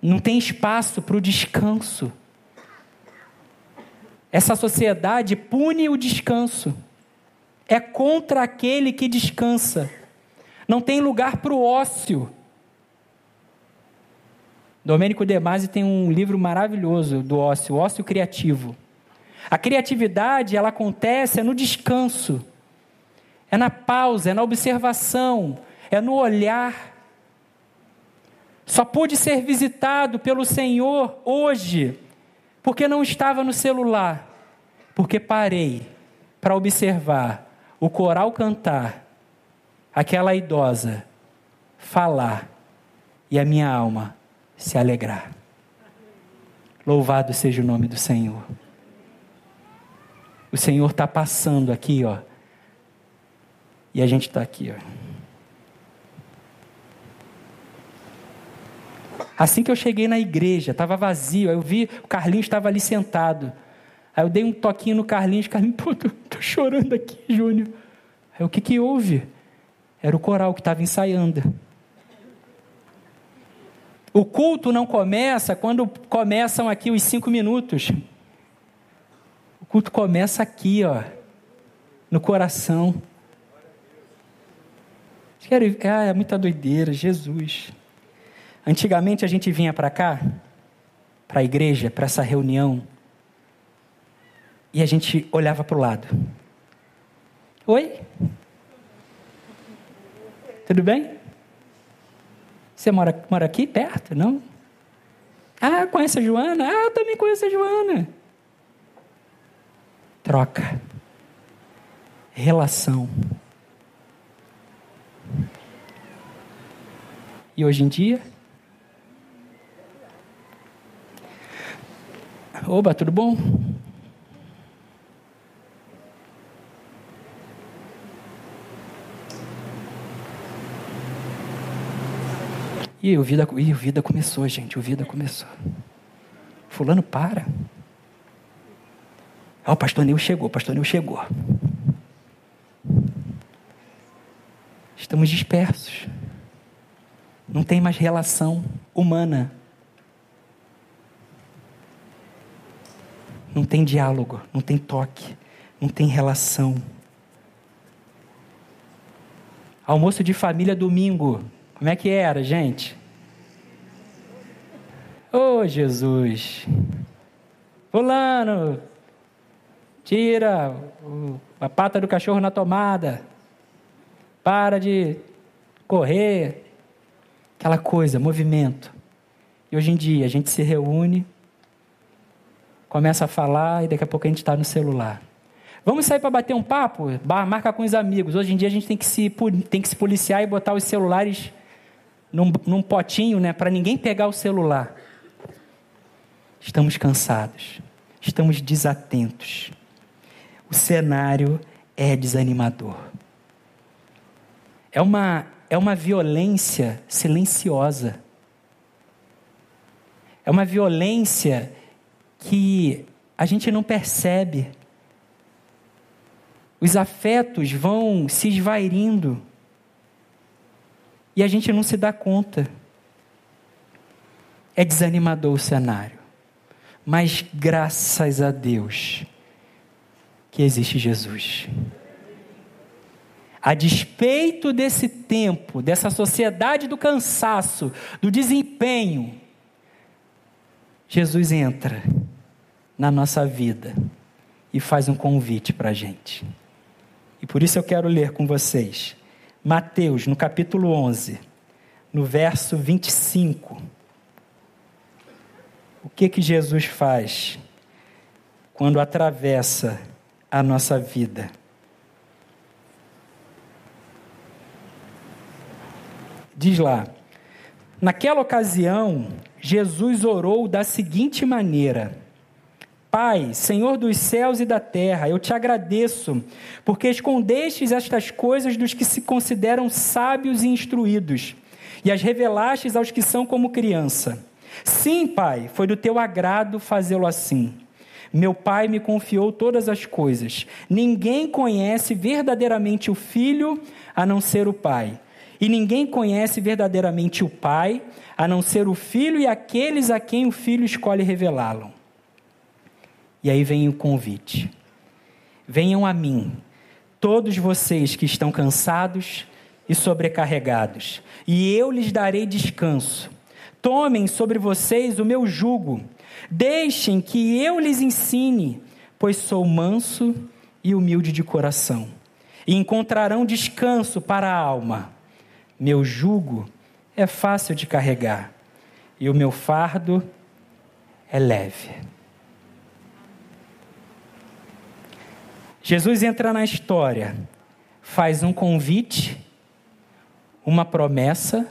Não tem espaço para o descanso. Essa sociedade pune o descanso. É contra aquele que descansa. Não tem lugar para o ócio. Domênico De Masi tem um livro maravilhoso do ócio, ócio criativo. A criatividade, ela acontece é no descanso, é na pausa, é na observação, é no olhar. Só pude ser visitado pelo Senhor hoje, porque não estava no celular, porque parei para observar o coral cantar, aquela idosa falar, e a minha alma se alegrar. Louvado seja o nome do Senhor. O Senhor está passando aqui, ó. E a gente está aqui, ó. Assim que eu cheguei na igreja, estava vazio. Aí eu vi, o Carlinhos estava ali sentado. Aí eu dei um toquinho no Carlinhos. Carlinhos, pô, tô, tô chorando aqui, Júnior. Aí o que que houve? Era o coral que estava ensaiando. O culto não começa quando começam aqui os cinco minutos. O culto começa aqui, ó, no coração. Ah, é muita doideira, Jesus. Antigamente a gente vinha para cá, para a igreja, para essa reunião, e a gente olhava para o lado. Oi? Tudo bem? Você mora, mora aqui perto, não? Ah, conhece a Joana? Ah, eu também conheço a Joana. Troca. Relação. E hoje em dia? Oba, tudo bom? E o vida, e o vida começou, gente, o vida começou. Fulano para. Ah, o pastor Nil chegou, o pastor Nil chegou. Estamos dispersos. Não tem mais relação humana. Tem diálogo, não tem toque, não tem relação. Almoço de família domingo. Como é que era, gente? Ô oh, Jesus! Fulano, tira a pata do cachorro na tomada. Para de correr. Aquela coisa, movimento. E hoje em dia a gente se reúne, começa a falar e daqui a pouco a gente está no celular. Vamos sair para bater um papo? Marca com os amigos. Hoje em dia a gente tem que, se, tem que se policiar e botar os celulares num, num potinho, né, para ninguém pegar o celular. Estamos cansados, estamos desatentos. O cenário é desanimador. É uma, é uma violência silenciosa. É uma violência que a gente não percebe. Os afetos vão se esvairindo e a gente não se dá conta. É desanimador o cenário, mas graças a Deus que existe Jesus. A despeito desse tempo, dessa sociedade do cansaço, do desempenho, Jesus entra na nossa vida e faz um convite para a gente. E por isso eu quero ler com vocês Mateus, no capítulo 11, no verso 25. O que que Jesus faz quando atravessa a nossa vida? Diz lá: Naquela ocasião, Jesus orou da seguinte maneira: Pai, Senhor dos céus e da terra, eu te agradeço, porque escondestes estas coisas dos que se consideram sábios e instruídos, e as revelastes aos que são como criança. Sim, Pai, foi do teu agrado fazê-lo assim. Meu Pai me confiou todas as coisas. Ninguém conhece verdadeiramente o Filho a não ser o Pai. E ninguém conhece verdadeiramente o Pai a não ser o Filho e aqueles a quem o Filho escolhe revelá-lo. E aí vem o convite: venham a mim, todos vocês que estão cansados e sobrecarregados, e eu lhes darei descanso. Tomem sobre vocês o meu jugo, deixem que eu lhes ensine, pois sou manso e humilde de coração, e encontrarão descanso para a alma. Meu jugo é fácil de carregar, e o meu fardo é leve. Jesus entra na história, faz um convite, uma promessa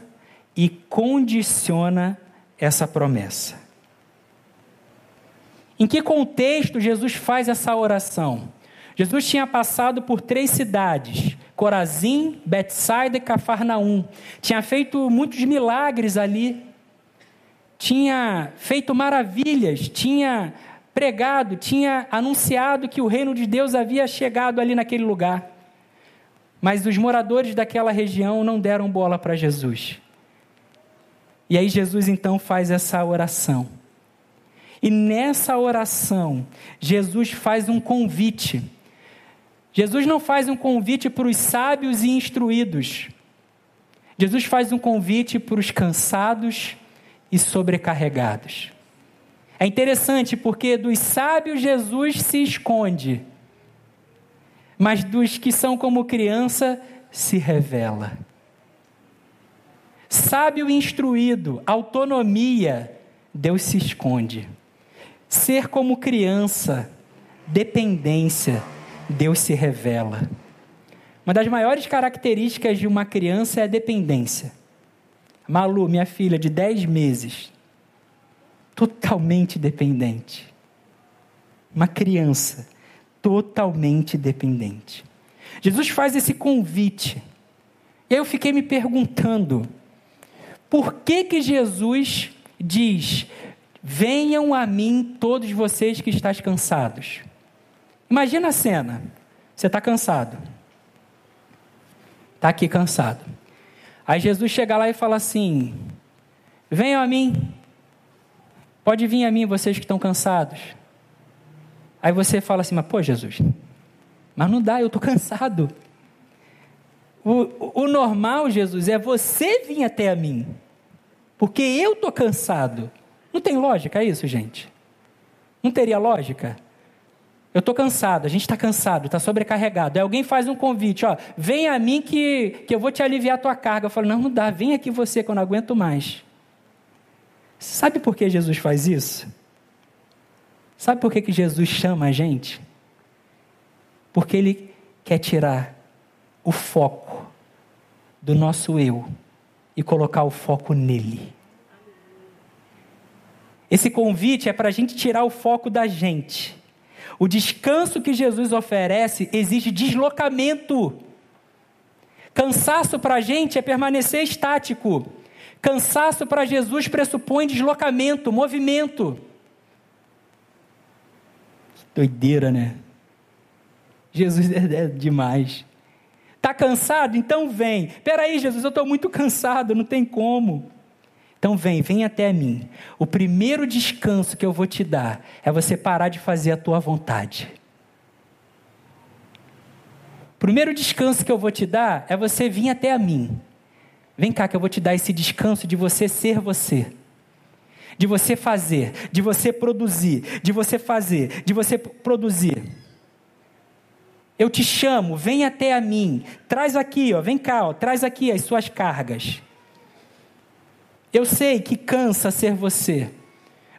e condiciona essa promessa. Em que contexto Jesus faz essa oração? Jesus tinha passado por três cidades: Corazim, Betsaida e Cafarnaum. Tinha feito muitos milagres ali. Tinha feito maravilhas, tinha pregado, tinha anunciado que o reino de Deus havia chegado ali naquele lugar. Mas os moradores daquela região não deram bola para Jesus. E aí Jesus então faz essa oração. E nessa oração, Jesus faz um convite. Jesus não faz um convite para os sábios e instruídos. Jesus faz um convite para os cansados e sobrecarregados. É interessante porque dos sábios Jesus se esconde, mas dos que são como criança se revela. Sábio e instruído, autonomia, Deus se esconde. Ser como criança, dependência, Deus se revela. Uma das maiores características de uma criança é a dependência. Malu, minha filha de 10 meses, totalmente dependente. Uma criança totalmente dependente. Jesus faz esse convite. E aí eu fiquei me perguntando, por que que Jesus diz: "Venham a mim todos vocês que estáis cansados"? Imagina a cena. Você está cansado. Está aqui cansado. Aí Jesus chega lá e fala assim: Venham a mim, Pode vir a mim, vocês que estão cansados. Aí você fala assim, mas pô, Jesus, mas não dá, eu estou cansado. O, o normal, Jesus, é você vir até a mim, porque eu estou cansado. Não tem lógica isso, gente? Não teria lógica? Eu estou cansado, a gente está cansado, está sobrecarregado. Aí alguém faz um convite, ó, vem a mim que, que eu vou te aliviar a tua carga. Eu falo, não, não dá, vem aqui você que eu não aguento mais. Sabe por que Jesus faz isso? Sabe por que, que Jesus chama a gente? Porque Ele quer tirar o foco do nosso eu e colocar o foco nele. Esse convite é para a gente tirar o foco da gente. O descanso que Jesus oferece exige deslocamento. Cansaço para a gente é permanecer estático. Cansaço para Jesus pressupõe deslocamento, movimento. Doideira, né? Jesus é, é demais. Está cansado? Então vem. Peraí, Jesus, eu estou muito cansado, não tem como. Então vem, vem até mim. O primeiro descanso que eu vou te dar é você parar de fazer a tua vontade. O primeiro descanso que eu vou te dar é você vir até a mim. Vem cá que eu vou te dar esse descanso de você ser você. De você fazer, de você produzir, de você fazer, de você produzir. Eu te chamo, vem até a mim. Traz aqui, ó, vem cá, ó, traz aqui as suas cargas. Eu sei que cansa ser você.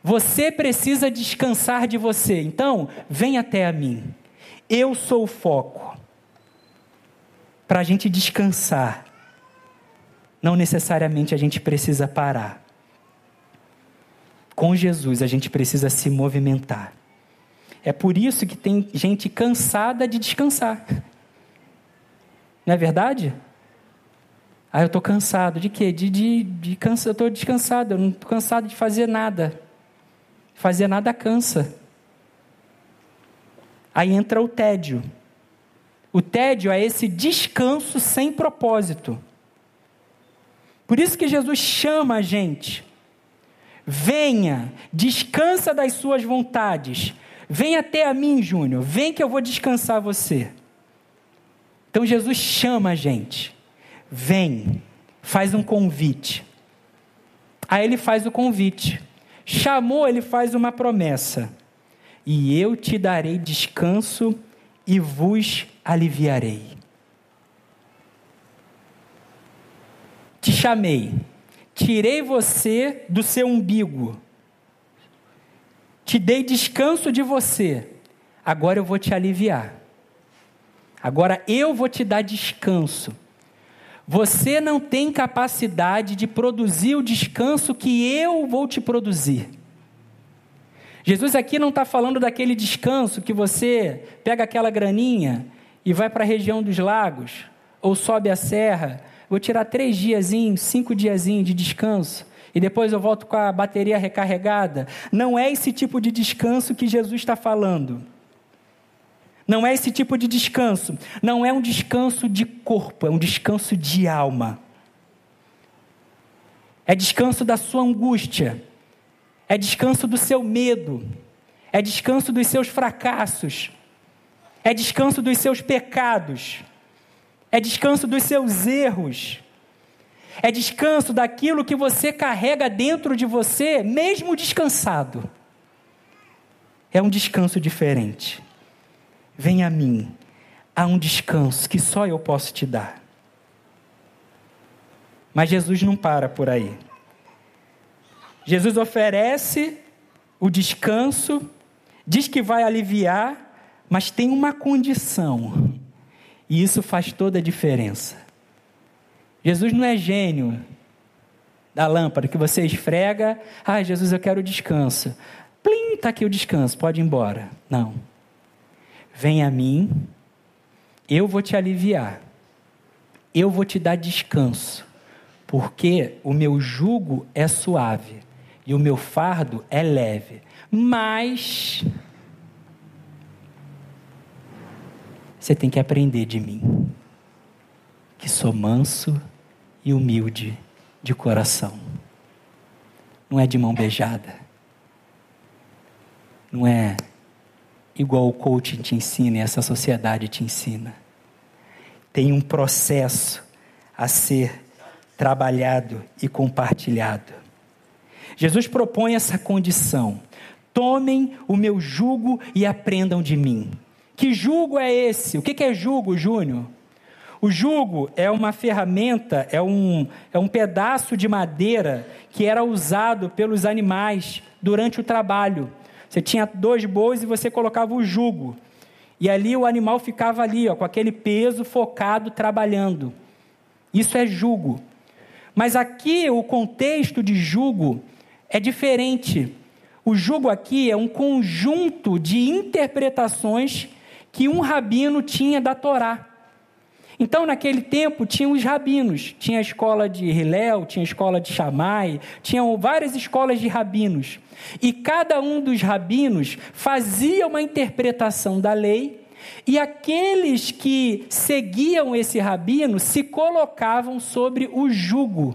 Você precisa descansar de você. Então, vem até a mim. Eu sou o foco. Para a gente descansar, não necessariamente a gente precisa parar. Com Jesus, a gente precisa se movimentar. É por isso que tem gente cansada de descansar. Não é verdade? Ah, eu estou cansado. De quê? De, de, de cansa, eu estou descansado. Eu não estou cansado de fazer nada. Fazer nada cansa. Aí entra o tédio. O tédio é esse descanso sem propósito. Por isso que Jesus chama a gente. Venha, descansa das suas vontades, Vem até a mim, Júnior. Vem que eu vou descansar você. Então Jesus chama a gente. Vem. Faz um convite. Aí ele faz o convite. Chamou, ele faz uma promessa. E eu te darei descanso e vos aliviarei. Te chamei, tirei você do seu umbigo, te dei descanso de você, agora eu vou te aliviar. Agora eu vou te dar descanso. Você não tem capacidade de produzir o descanso que eu vou te produzir. Jesus aqui não está falando daquele descanso que você pega aquela graninha e vai para a região dos lagos, ou sobe a serra, vou tirar três diazinhos, cinco diazinhos de descanso e depois eu volto com a bateria recarregada. Não é esse tipo de descanso que Jesus está falando. Não é esse tipo de descanso. Não é um descanso de corpo, é um descanso de alma. É descanso da sua angústia. É descanso do seu medo. É descanso dos seus fracassos. É descanso dos seus pecados. É descanso dos seus erros é descanso daquilo que você carrega dentro de você, mesmo descansado. É um descanso diferente. Vem a mim, há um descanso que só eu posso te dar. Mas Jesus não para por aí. Jesus oferece o descanso, diz que vai aliviar, mas tem uma condição. E isso faz toda a diferença. Jesus não é gênio da lâmpada que você esfrega. Ah, Jesus, eu quero descanso. Plim, está aqui o descanso, pode ir embora. Não. Vem a mim, eu vou te aliviar. Eu vou te dar descanso. Porque o meu jugo é suave e o meu fardo é leve. Mas você tem que aprender de mim, que sou manso e humilde de coração. Não é de mão beijada. Não é igual o coaching te ensina e essa sociedade te ensina. Tem um processo a ser trabalhado e compartilhado. Jesus propõe essa condição: tomem o meu jugo e aprendam de mim. Que jugo é esse? O que é jugo, Júnior? O jugo é uma ferramenta, é um, é um pedaço de madeira que era usado pelos animais durante o trabalho. Você tinha dois bois e você colocava o jugo. E ali o animal ficava ali, ó, com aquele peso focado trabalhando. Isso é jugo. Mas aqui o contexto de jugo é diferente. O jugo aqui é um conjunto de interpretações que um rabino tinha da Torá. Então, naquele tempo, tinha os rabinos. Tinha a escola de Hillel, tinha a escola de Shammai, tinham várias escolas de rabinos. E cada um dos rabinos fazia uma interpretação da lei, e aqueles que seguiam esse rabino se colocavam sobre o jugo,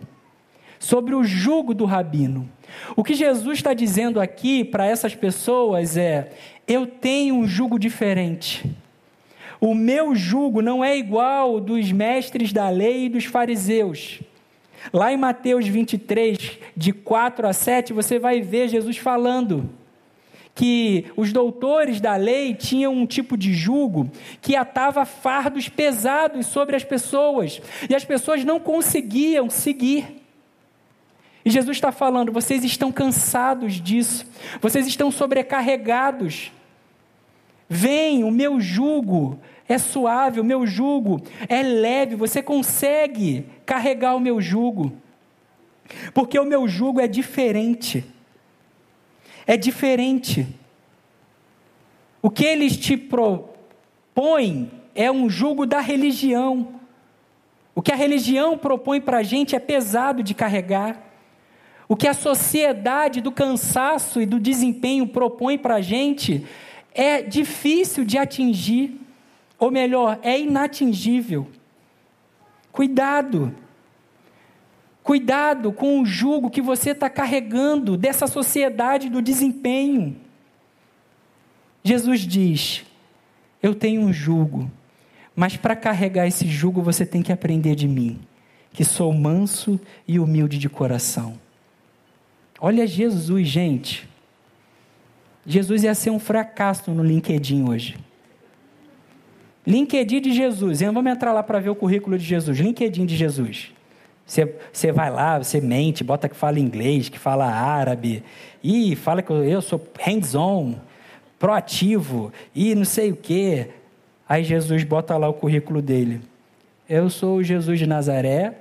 sobre o jugo do rabino. O que Jesus está dizendo aqui para essas pessoas é: eu tenho um jugo diferente. O meu jugo não é igual dos mestres da lei e dos fariseus. Lá em Mateus 23, de 4 a 7, você vai ver Jesus falando que os doutores da lei tinham um tipo de jugo que atava fardos pesados sobre as pessoas e as pessoas não conseguiam seguir. E Jesus está falando: vocês estão cansados disso, vocês estão sobrecarregados. Vem, o meu jugo é suave, o meu jugo é leve, você consegue carregar o meu jugo. Porque o meu jugo é diferente. É diferente. O que eles te propõem é um jugo da religião. O que a religião propõe para a gente é pesado de carregar. O que a sociedade do cansaço e do desempenho propõe para a gente é difícil de atingir, ou melhor, é inatingível. Cuidado. Cuidado com o jugo que você está carregando dessa sociedade do desempenho. Jesus diz: Eu tenho um jugo, mas para carregar esse jugo você tem que aprender de mim, que sou manso e humilde de coração. Olha Jesus, gente. Jesus ia ser um fracasso no LinkedIn hoje. LinkedIn de Jesus. Vamos entrar lá para ver o currículo de Jesus. LinkedIn de Jesus. Você, você vai lá, você mente, bota que fala inglês, que fala árabe, e fala que eu sou hands-on, proativo, e não sei o quê. Aí Jesus bota lá o currículo dele. Eu sou Jesus de Nazaré,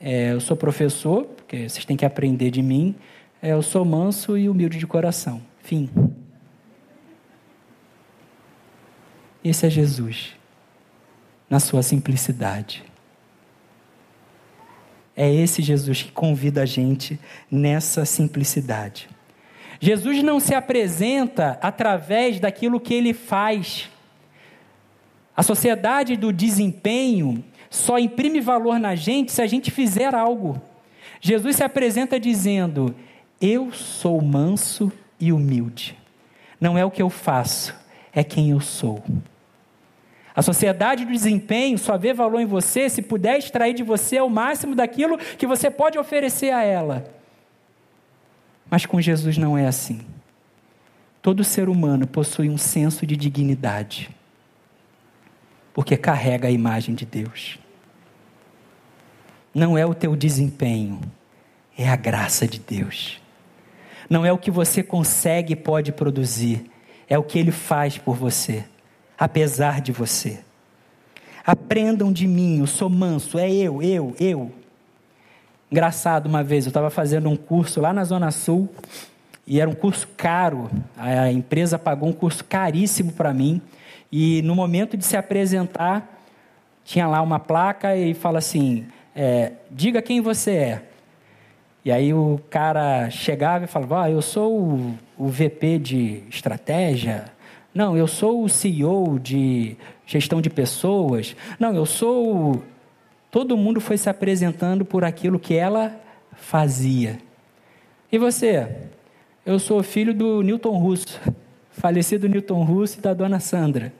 é, eu sou professor, porque vocês têm que aprender de mim. É, eu sou manso e humilde de coração. Fim. Esse é Jesus, na sua simplicidade. É esse Jesus que convida a gente nessa simplicidade. Jesus não se apresenta através daquilo que ele faz. A sociedade do desempenho só imprime valor na gente se a gente fizer algo. Jesus se apresenta dizendo: Eu sou manso e humilde. Não é o que eu faço, é quem eu sou. A sociedade do desempenho só vê valor em você se puder extrair de você o máximo daquilo que você pode oferecer a ela. Mas com Jesus não é assim. Todo ser humano possui um senso de dignidade, porque carrega a imagem de Deus. Não é o teu desempenho, é a graça de Deus. Não é o que você consegue e pode produzir, é o que Ele faz por você apesar de você. Aprendam de mim, eu sou manso, é eu, eu, eu. Engraçado, uma vez eu estava fazendo um curso lá na Zona Sul e era um curso caro. A empresa pagou um curso caríssimo para mim e no momento de se apresentar tinha lá uma placa e fala assim: é, diga quem você é. E aí o cara chegava e falava: ah, eu sou o, o VP de estratégia não, eu sou o CEO de gestão de pessoas. Não, eu sou. Todo mundo foi se apresentando por aquilo que ela fazia. E você? Eu sou filho do Newton Russo, falecido Newton Russo e da dona Sandra.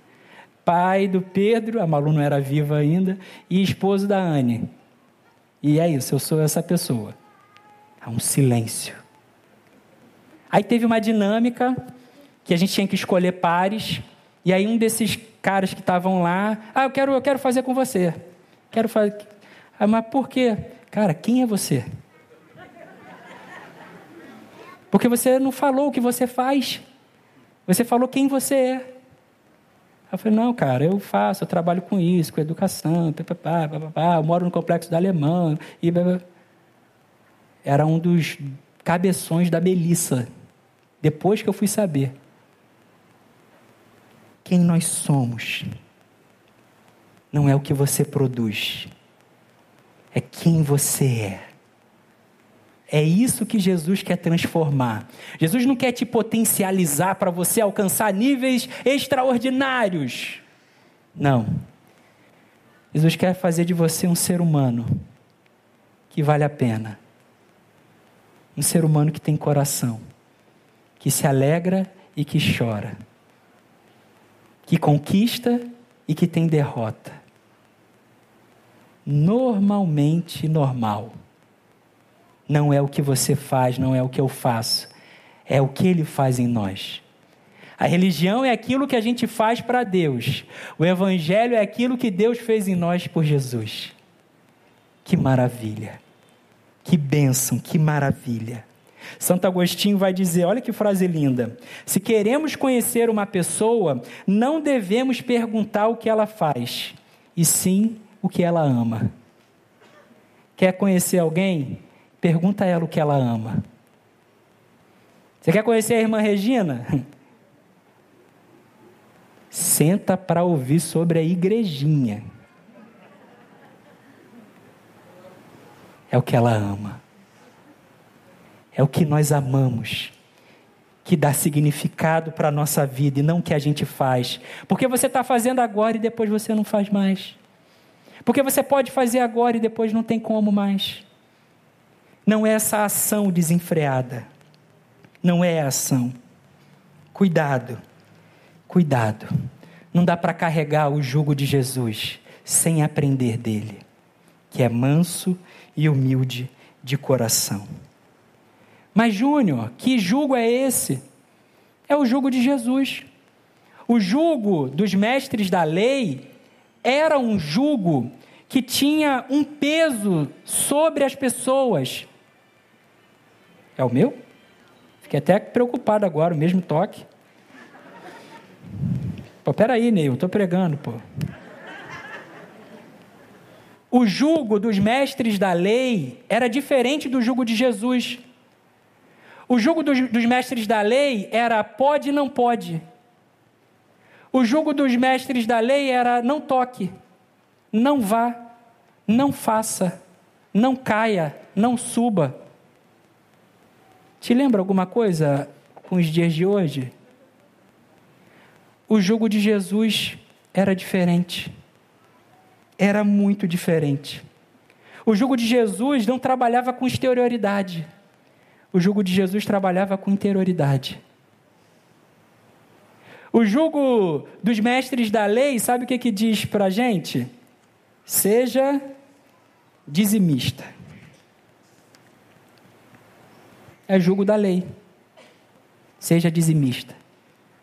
Pai do Pedro, a Malu não era viva ainda, e esposo da Anne. E é isso, eu sou essa pessoa. Há um silêncio. Aí teve uma dinâmica que a gente tinha que escolher pares. E aí um desses caras que estavam lá, ah, eu quero, eu quero fazer com você. Quero fazer. Ah, mas por quê? Cara, quem é você? Porque você não falou o que você faz. Você falou quem você é. Eu falei, não, cara, eu faço, eu trabalho com isso, com educação, pá, pá, pá, eu moro no complexo da Alemã. E era um dos cabeções da Melissa. Depois que eu fui saber quem nós somos, não é o que você produz, é quem você é. É isso que Jesus quer transformar. Jesus não quer te potencializar para você alcançar níveis extraordinários. Não. Jesus quer fazer de você um ser humano que vale a pena. Um ser humano que tem coração, que se alegra e que chora, que conquista e que tem derrota. Normalmente normal. Não é o que você faz, não é o que eu faço, é o que ele faz em nós. A religião é aquilo que a gente faz para Deus. O Evangelho é aquilo que Deus fez em nós por Jesus. Que maravilha! Que bênção, que maravilha! Santo Agostinho vai dizer: olha que frase linda. Se queremos conhecer uma pessoa, não devemos perguntar o que ela faz, e sim o que ela ama. Quer conhecer alguém? Pergunta a ela o que ela ama. Você quer conhecer a irmã Regina? senta para ouvir sobre a igrejinha. É o que ela ama. É o que nós amamos. Que dá significado para a nossa vida e não o que a gente faz. Porque você está fazendo agora e depois você não faz mais. Porque você pode fazer agora e depois não tem como mais. Não é essa ação desenfreada. Não é a ação. Cuidado Cuidado, não dá para carregar o jugo de Jesus sem aprender dele, que é manso e humilde de coração. Mas, Júnior, que jugo é esse? É o jugo de Jesus. O jugo dos mestres da lei era um jugo que tinha um peso sobre as pessoas. É o meu? Fiquei até preocupado agora, o mesmo toque. Pô, peraí, Neil, estou pregando, pô. O jugo dos mestres da lei era diferente do jugo de Jesus. O jugo dos, dos mestres da lei era pode e não pode. O jugo dos mestres da lei era não toque, não vá, não faça, não caia, não suba. Te lembra alguma coisa com os dias de hoje? o jugo de Jesus era diferente. Era muito diferente. O jugo de Jesus não trabalhava com exterioridade. O jugo de Jesus trabalhava com interioridade. O jugo dos mestres da lei, sabe o que, que diz para a gente? Seja dizimista. É jugo da lei. Seja dizimista.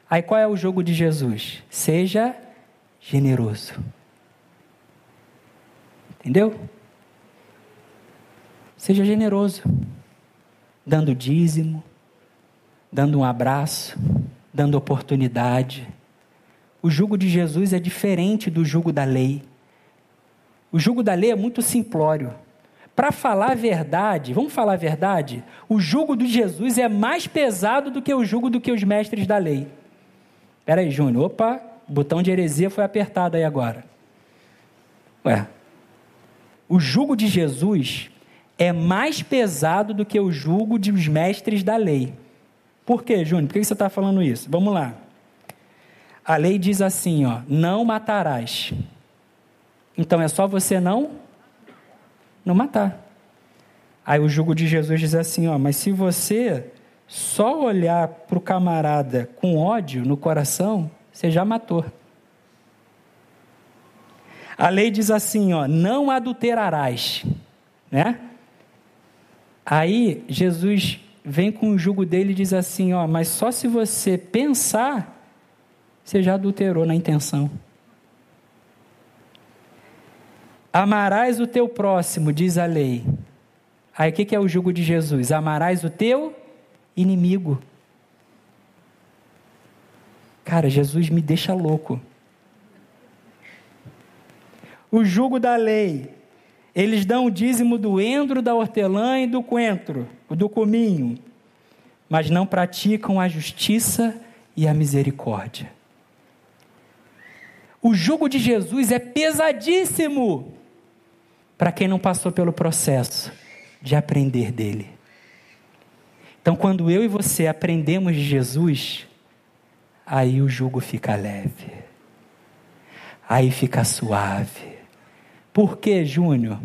Aí qual é o jogo de Jesus? Seja generoso. Entendeu? Seja generoso, dando dízimo, dando um abraço, dando oportunidade. O jugo de Jesus é diferente do jugo da lei. O jugo da lei é muito simplório. Para falar a verdade, vamos falar a verdade? O jugo de Jesus é mais pesado do que o jugo do que os mestres da lei. Espera aí, Júnior. Opa, o botão de heresia foi apertado aí agora. Ué, o jugo de Jesus é mais pesado do que o jugo dos mestres da lei. Por quê, Júnior? Por que você está falando isso? Vamos lá. A lei diz assim, ó, não matarás. Então é só você não não matar. Aí o jugo de Jesus diz assim, ó, mas se você só olhar para o camarada com ódio no coração, você já matou. A lei diz assim, ó, não adulterarás, né? Aí Jesus vem com o jugo dele e diz assim, ó, mas só se você pensar, você já adulterou na intenção. Amarás o teu próximo, diz a lei. Aí o que é o jugo de Jesus? Amarás o teu inimigo. Cara, Jesus me deixa louco. O jugo da lei Eles dão o dízimo do endro, da hortelã e do coentro, do cominho, mas não praticam a justiça e a misericórdia. O jugo de Jesus é pesadíssimo para quem não passou pelo processo de aprender dele. Então, quando eu e você aprendemos de Jesus, aí o jugo fica leve, aí fica suave. Por que, Júnior?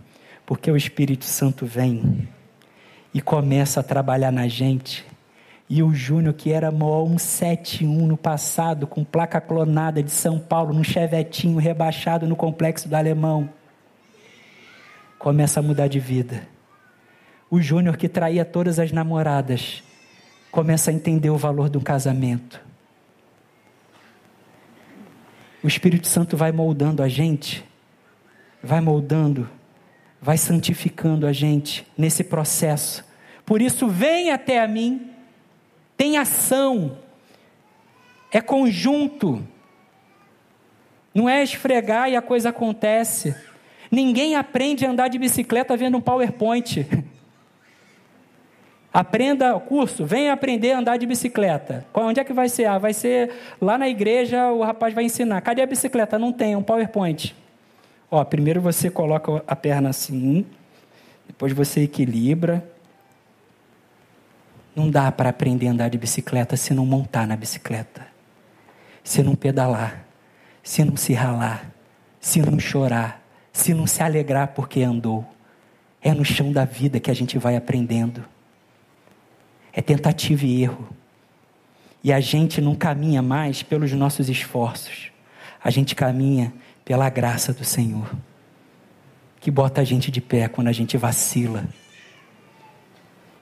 Porque o Espírito Santo vem e começa a trabalhar na gente. E o Júnior, que era mó 171 no passado, com placa clonada de São Paulo, num chevetinho rebaixado no complexo do Alemão, começa a mudar de vida. O Júnior, que traía todas as namoradas, começa a entender o valor do casamento. O Espírito Santo vai moldando a gente, vai moldando, vai santificando a gente nesse processo. Por isso, vem até a mim, tem ação, é conjunto, não é esfregar e a coisa acontece. Ninguém aprende a andar de bicicleta vendo um PowerPoint. Aprenda o curso, venha aprender a andar de bicicleta. Onde é que vai ser? Ah, vai ser lá na igreja, o rapaz vai ensinar. Cadê a bicicleta? Não tem, é um PowerPoint. Ó, primeiro você coloca a perna assim, depois você equilibra. Não dá para aprender a andar de bicicleta se não montar na bicicleta, se não pedalar, se não se ralar, se não chorar, se não se alegrar porque andou. É no chão da vida que a gente vai aprendendo. É tentativa e erro. E a gente não caminha mais pelos nossos esforços. A gente caminha pela graça do Senhor, que bota a gente de pé quando a gente vacila.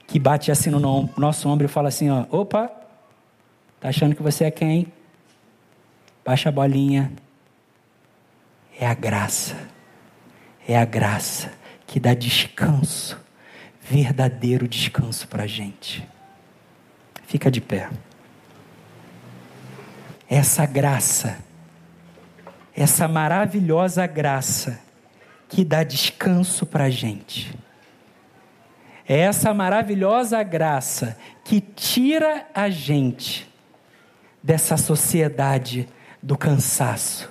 Que bate assim no nosso ombro e fala assim: ó, opa, tá achando que você é quem? Baixa a bolinha. É a graça é a graça que dá descanso, verdadeiro descanso para a gente. Fica de pé. Essa graça, essa maravilhosa graça que dá descanso para a gente. É essa maravilhosa graça que tira a gente dessa sociedade do cansaço,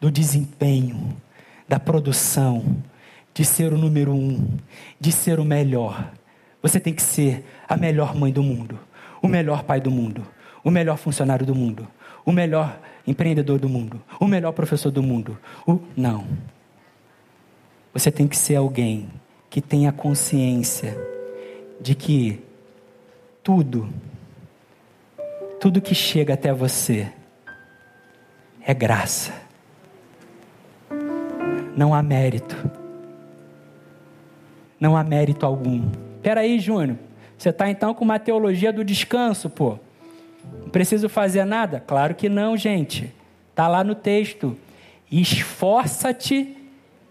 do desempenho, da produção, de ser o número um, de ser o melhor. Você tem que ser a melhor mãe do mundo, o melhor pai do mundo, o melhor funcionário do mundo, o melhor empreendedor do mundo, o melhor professor do mundo. O... Não. Você tem que ser alguém que tenha consciência de que tudo, tudo que chega até você é graça não há mérito. Não há mérito algum. Peraí, Júnior. Você está então com uma teologia do descanso, pô. Preciso fazer nada? Claro que não, gente. Está lá no texto. Esforça-te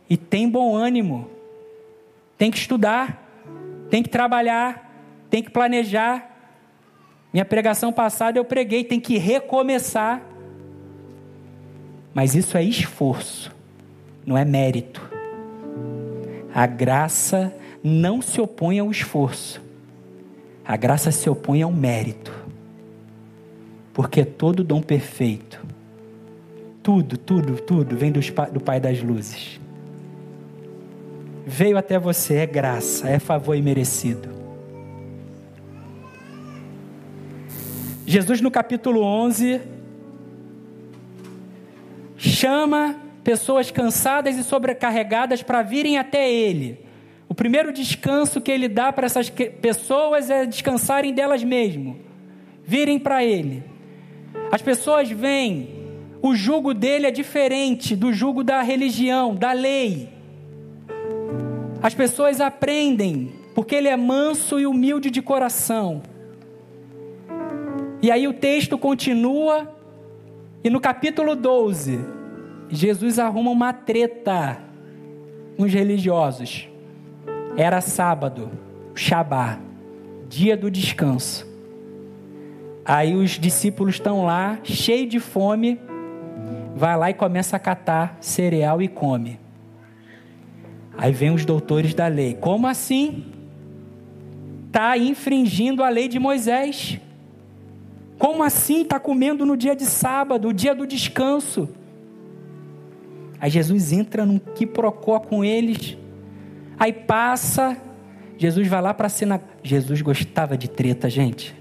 e tem bom ânimo. Tem que estudar, tem que trabalhar, tem que planejar. Minha pregação passada eu preguei, tem que recomeçar. Mas isso é esforço não é mérito. A graça não se opõe ao esforço. A graça se opõe ao mérito. Porque todo dom perfeito, tudo, tudo, tudo vem do Pai das luzes. Veio até você, é graça, é favor imerecido. Jesus, no capítulo 11, chama pessoas cansadas e sobrecarregadas para virem até Ele. O primeiro descanso que Ele dá para essas pessoas é descansarem delas mesmas, virem para Ele. As pessoas vêm, o jugo dele é diferente do jugo da religião, da lei. As pessoas aprendem, porque ele é manso e humilde de coração. E aí o texto continua, e no capítulo 12, Jesus arruma uma treta com os religiosos. Era sábado, Shabá, dia do descanso. Aí os discípulos estão lá, cheios de fome, vai lá e começa a catar cereal e come. Aí vem os doutores da lei. Como assim? Está infringindo a lei de Moisés. Como assim está comendo no dia de sábado, o dia do descanso? Aí Jesus entra num quiprocó com eles. Aí passa, Jesus vai lá para a cena. Jesus gostava de treta, gente.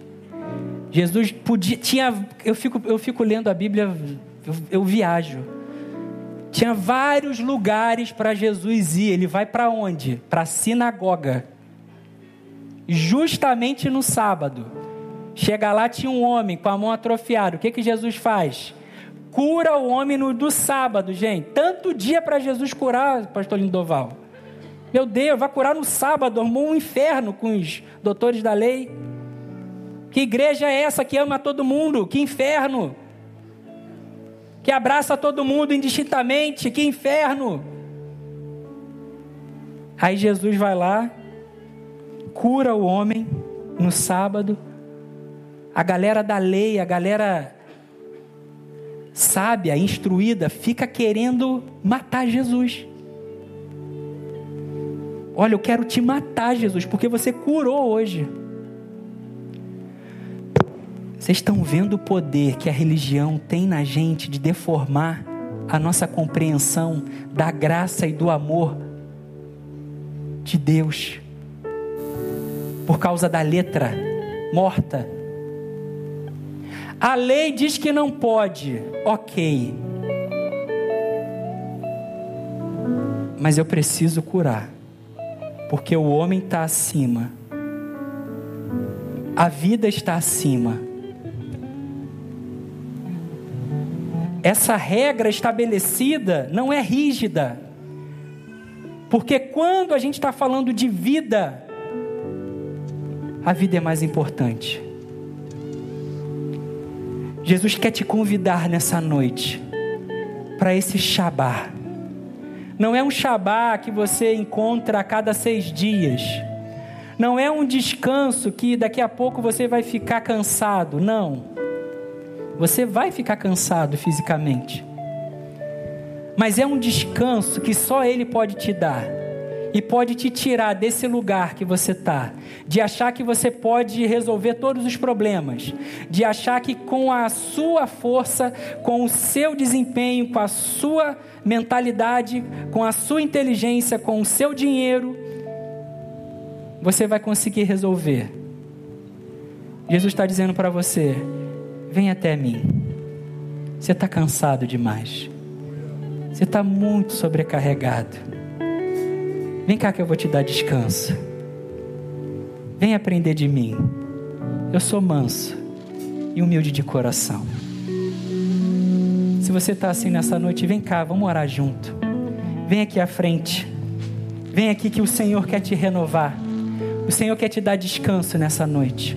Jesus podia, tinha, eu fico, eu fico lendo a Bíblia, eu, eu viajo. Tinha vários lugares para Jesus ir. Ele vai para onde? Para a sinagoga. Justamente no sábado. Chega lá, tinha um homem com a mão atrofiada. O que, que Jesus faz? Cura o homem no, do sábado, gente. Tanto dia para Jesus curar, pastor Lindoval. Meu Deus, vai curar no sábado, armou um inferno com os doutores da lei. Que igreja é essa que ama todo mundo? Que inferno! Que abraça todo mundo indistintamente? Que inferno! Aí Jesus vai lá, cura o homem no sábado. A galera da lei, a galera sábia, instruída, fica querendo matar Jesus. Olha, eu quero te matar, Jesus, porque você curou hoje. Vocês estão vendo o poder que a religião tem na gente de deformar a nossa compreensão da graça e do amor de Deus por causa da letra morta. A lei diz que não pode, ok. Mas eu preciso curar, porque o homem está acima, a vida está acima. Essa regra estabelecida não é rígida. Porque quando a gente está falando de vida, a vida é mais importante. Jesus quer te convidar nessa noite para esse Shabá. Não é um Shabá que você encontra a cada seis dias. Não é um descanso que daqui a pouco você vai ficar cansado. Não. Você vai ficar cansado fisicamente. Mas é um descanso que só Ele pode te dar. E pode te tirar desse lugar que você está, de achar que você pode resolver todos os problemas, de achar que com a sua força, com o seu desempenho, com a sua mentalidade, com a sua inteligência, com o seu dinheiro, você vai conseguir resolver. Jesus está dizendo para você: Vem até mim. Você está cansado demais. Você está muito sobrecarregado. Vem cá que eu vou te dar descanso. Vem aprender de mim. Eu sou manso e humilde de coração. Se você está assim nessa noite, vem cá, vamos orar junto. Vem aqui à frente. Vem aqui que o Senhor quer te renovar. O Senhor quer te dar descanso nessa noite.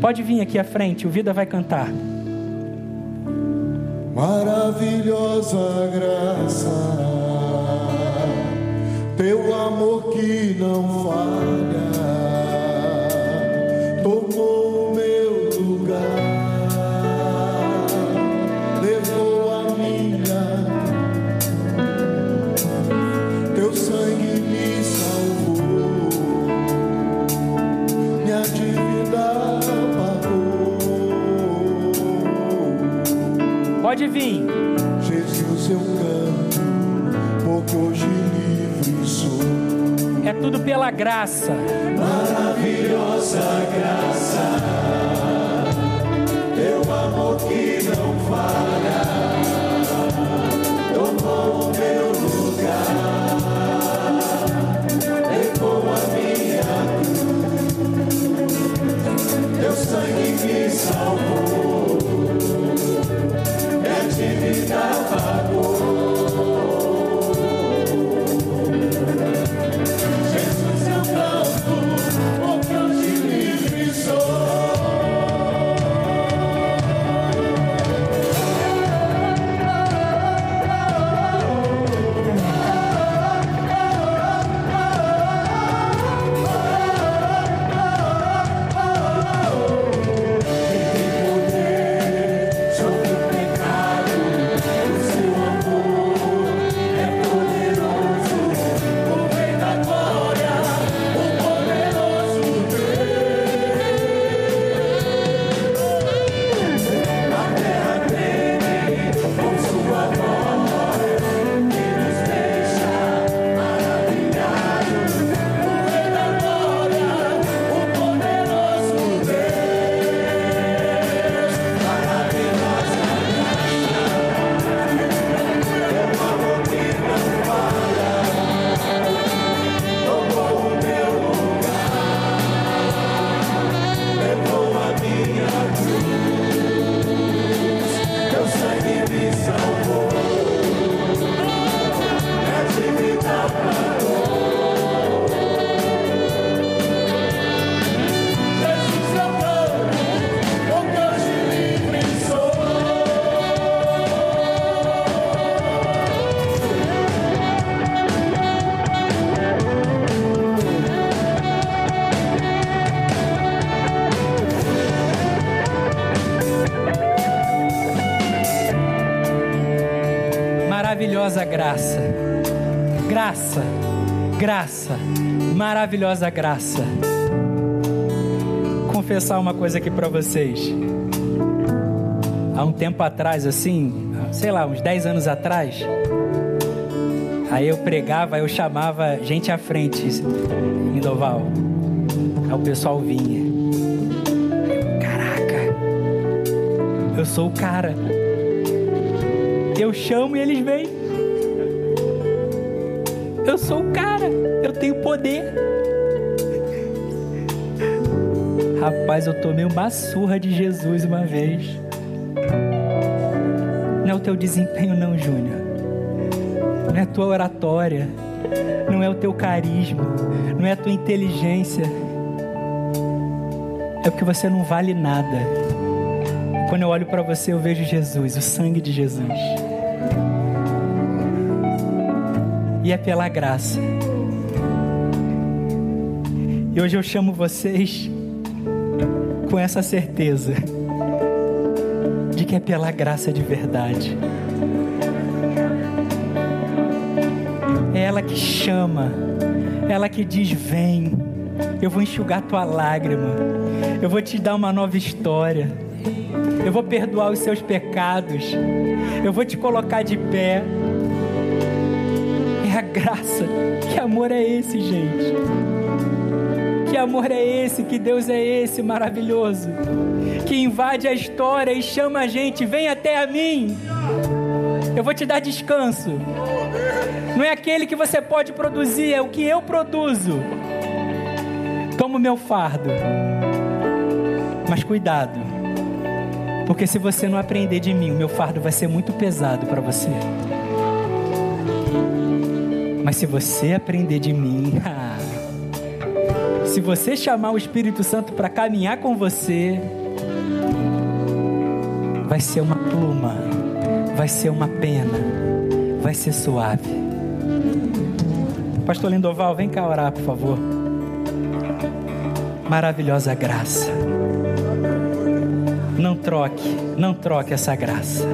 Pode vir aqui à frente, o Vida vai cantar. Maravilhosa graça, teu amor que não falha, Pode vir. Jesus eu canto, porque hoje livre sou. É tudo pela graça. Maravilhosa graça, teu amor que não falha, graça, maravilhosa graça. Confessar uma coisa aqui para vocês. Há um tempo atrás, assim, sei lá, uns 10 anos atrás, aí eu pregava, eu chamava gente à frente em Doval. Aí o pessoal vinha. Caraca, eu sou o cara. Eu chamo e eles vêm. Eu sou o cara, eu tenho poder. Rapaz, eu tomei uma surra de Jesus uma vez. Não é o teu desempenho, não, Júnior. Não é a tua oratória. Não é o teu carisma. Não é a tua inteligência. É porque você não vale nada. Quando eu olho para você, eu vejo Jesus, o sangue de Jesus. E é pela graça. E hoje eu chamo vocês com essa certeza de que é pela graça de verdade. É ela que chama, é ela que diz: Vem, eu vou enxugar tua lágrima, eu vou te dar uma nova história, eu vou perdoar os seus pecados, eu vou te colocar de pé. Graça, que amor é esse, gente? Que amor é esse? Que Deus é esse maravilhoso? Que invade a história e chama a gente, vem até a mim. Eu vou te dar descanso. Não é aquele que você pode produzir, é o que eu produzo. Toma o meu fardo. Mas cuidado. Porque se você não aprender de mim, o meu fardo vai ser muito pesado para você. Se você aprender de mim, se você chamar o Espírito Santo para caminhar com você, vai ser uma pluma, vai ser uma pena, vai ser suave. Pastor Lindoval, vem cá orar, por favor. Maravilhosa graça. Não troque, não troque essa graça.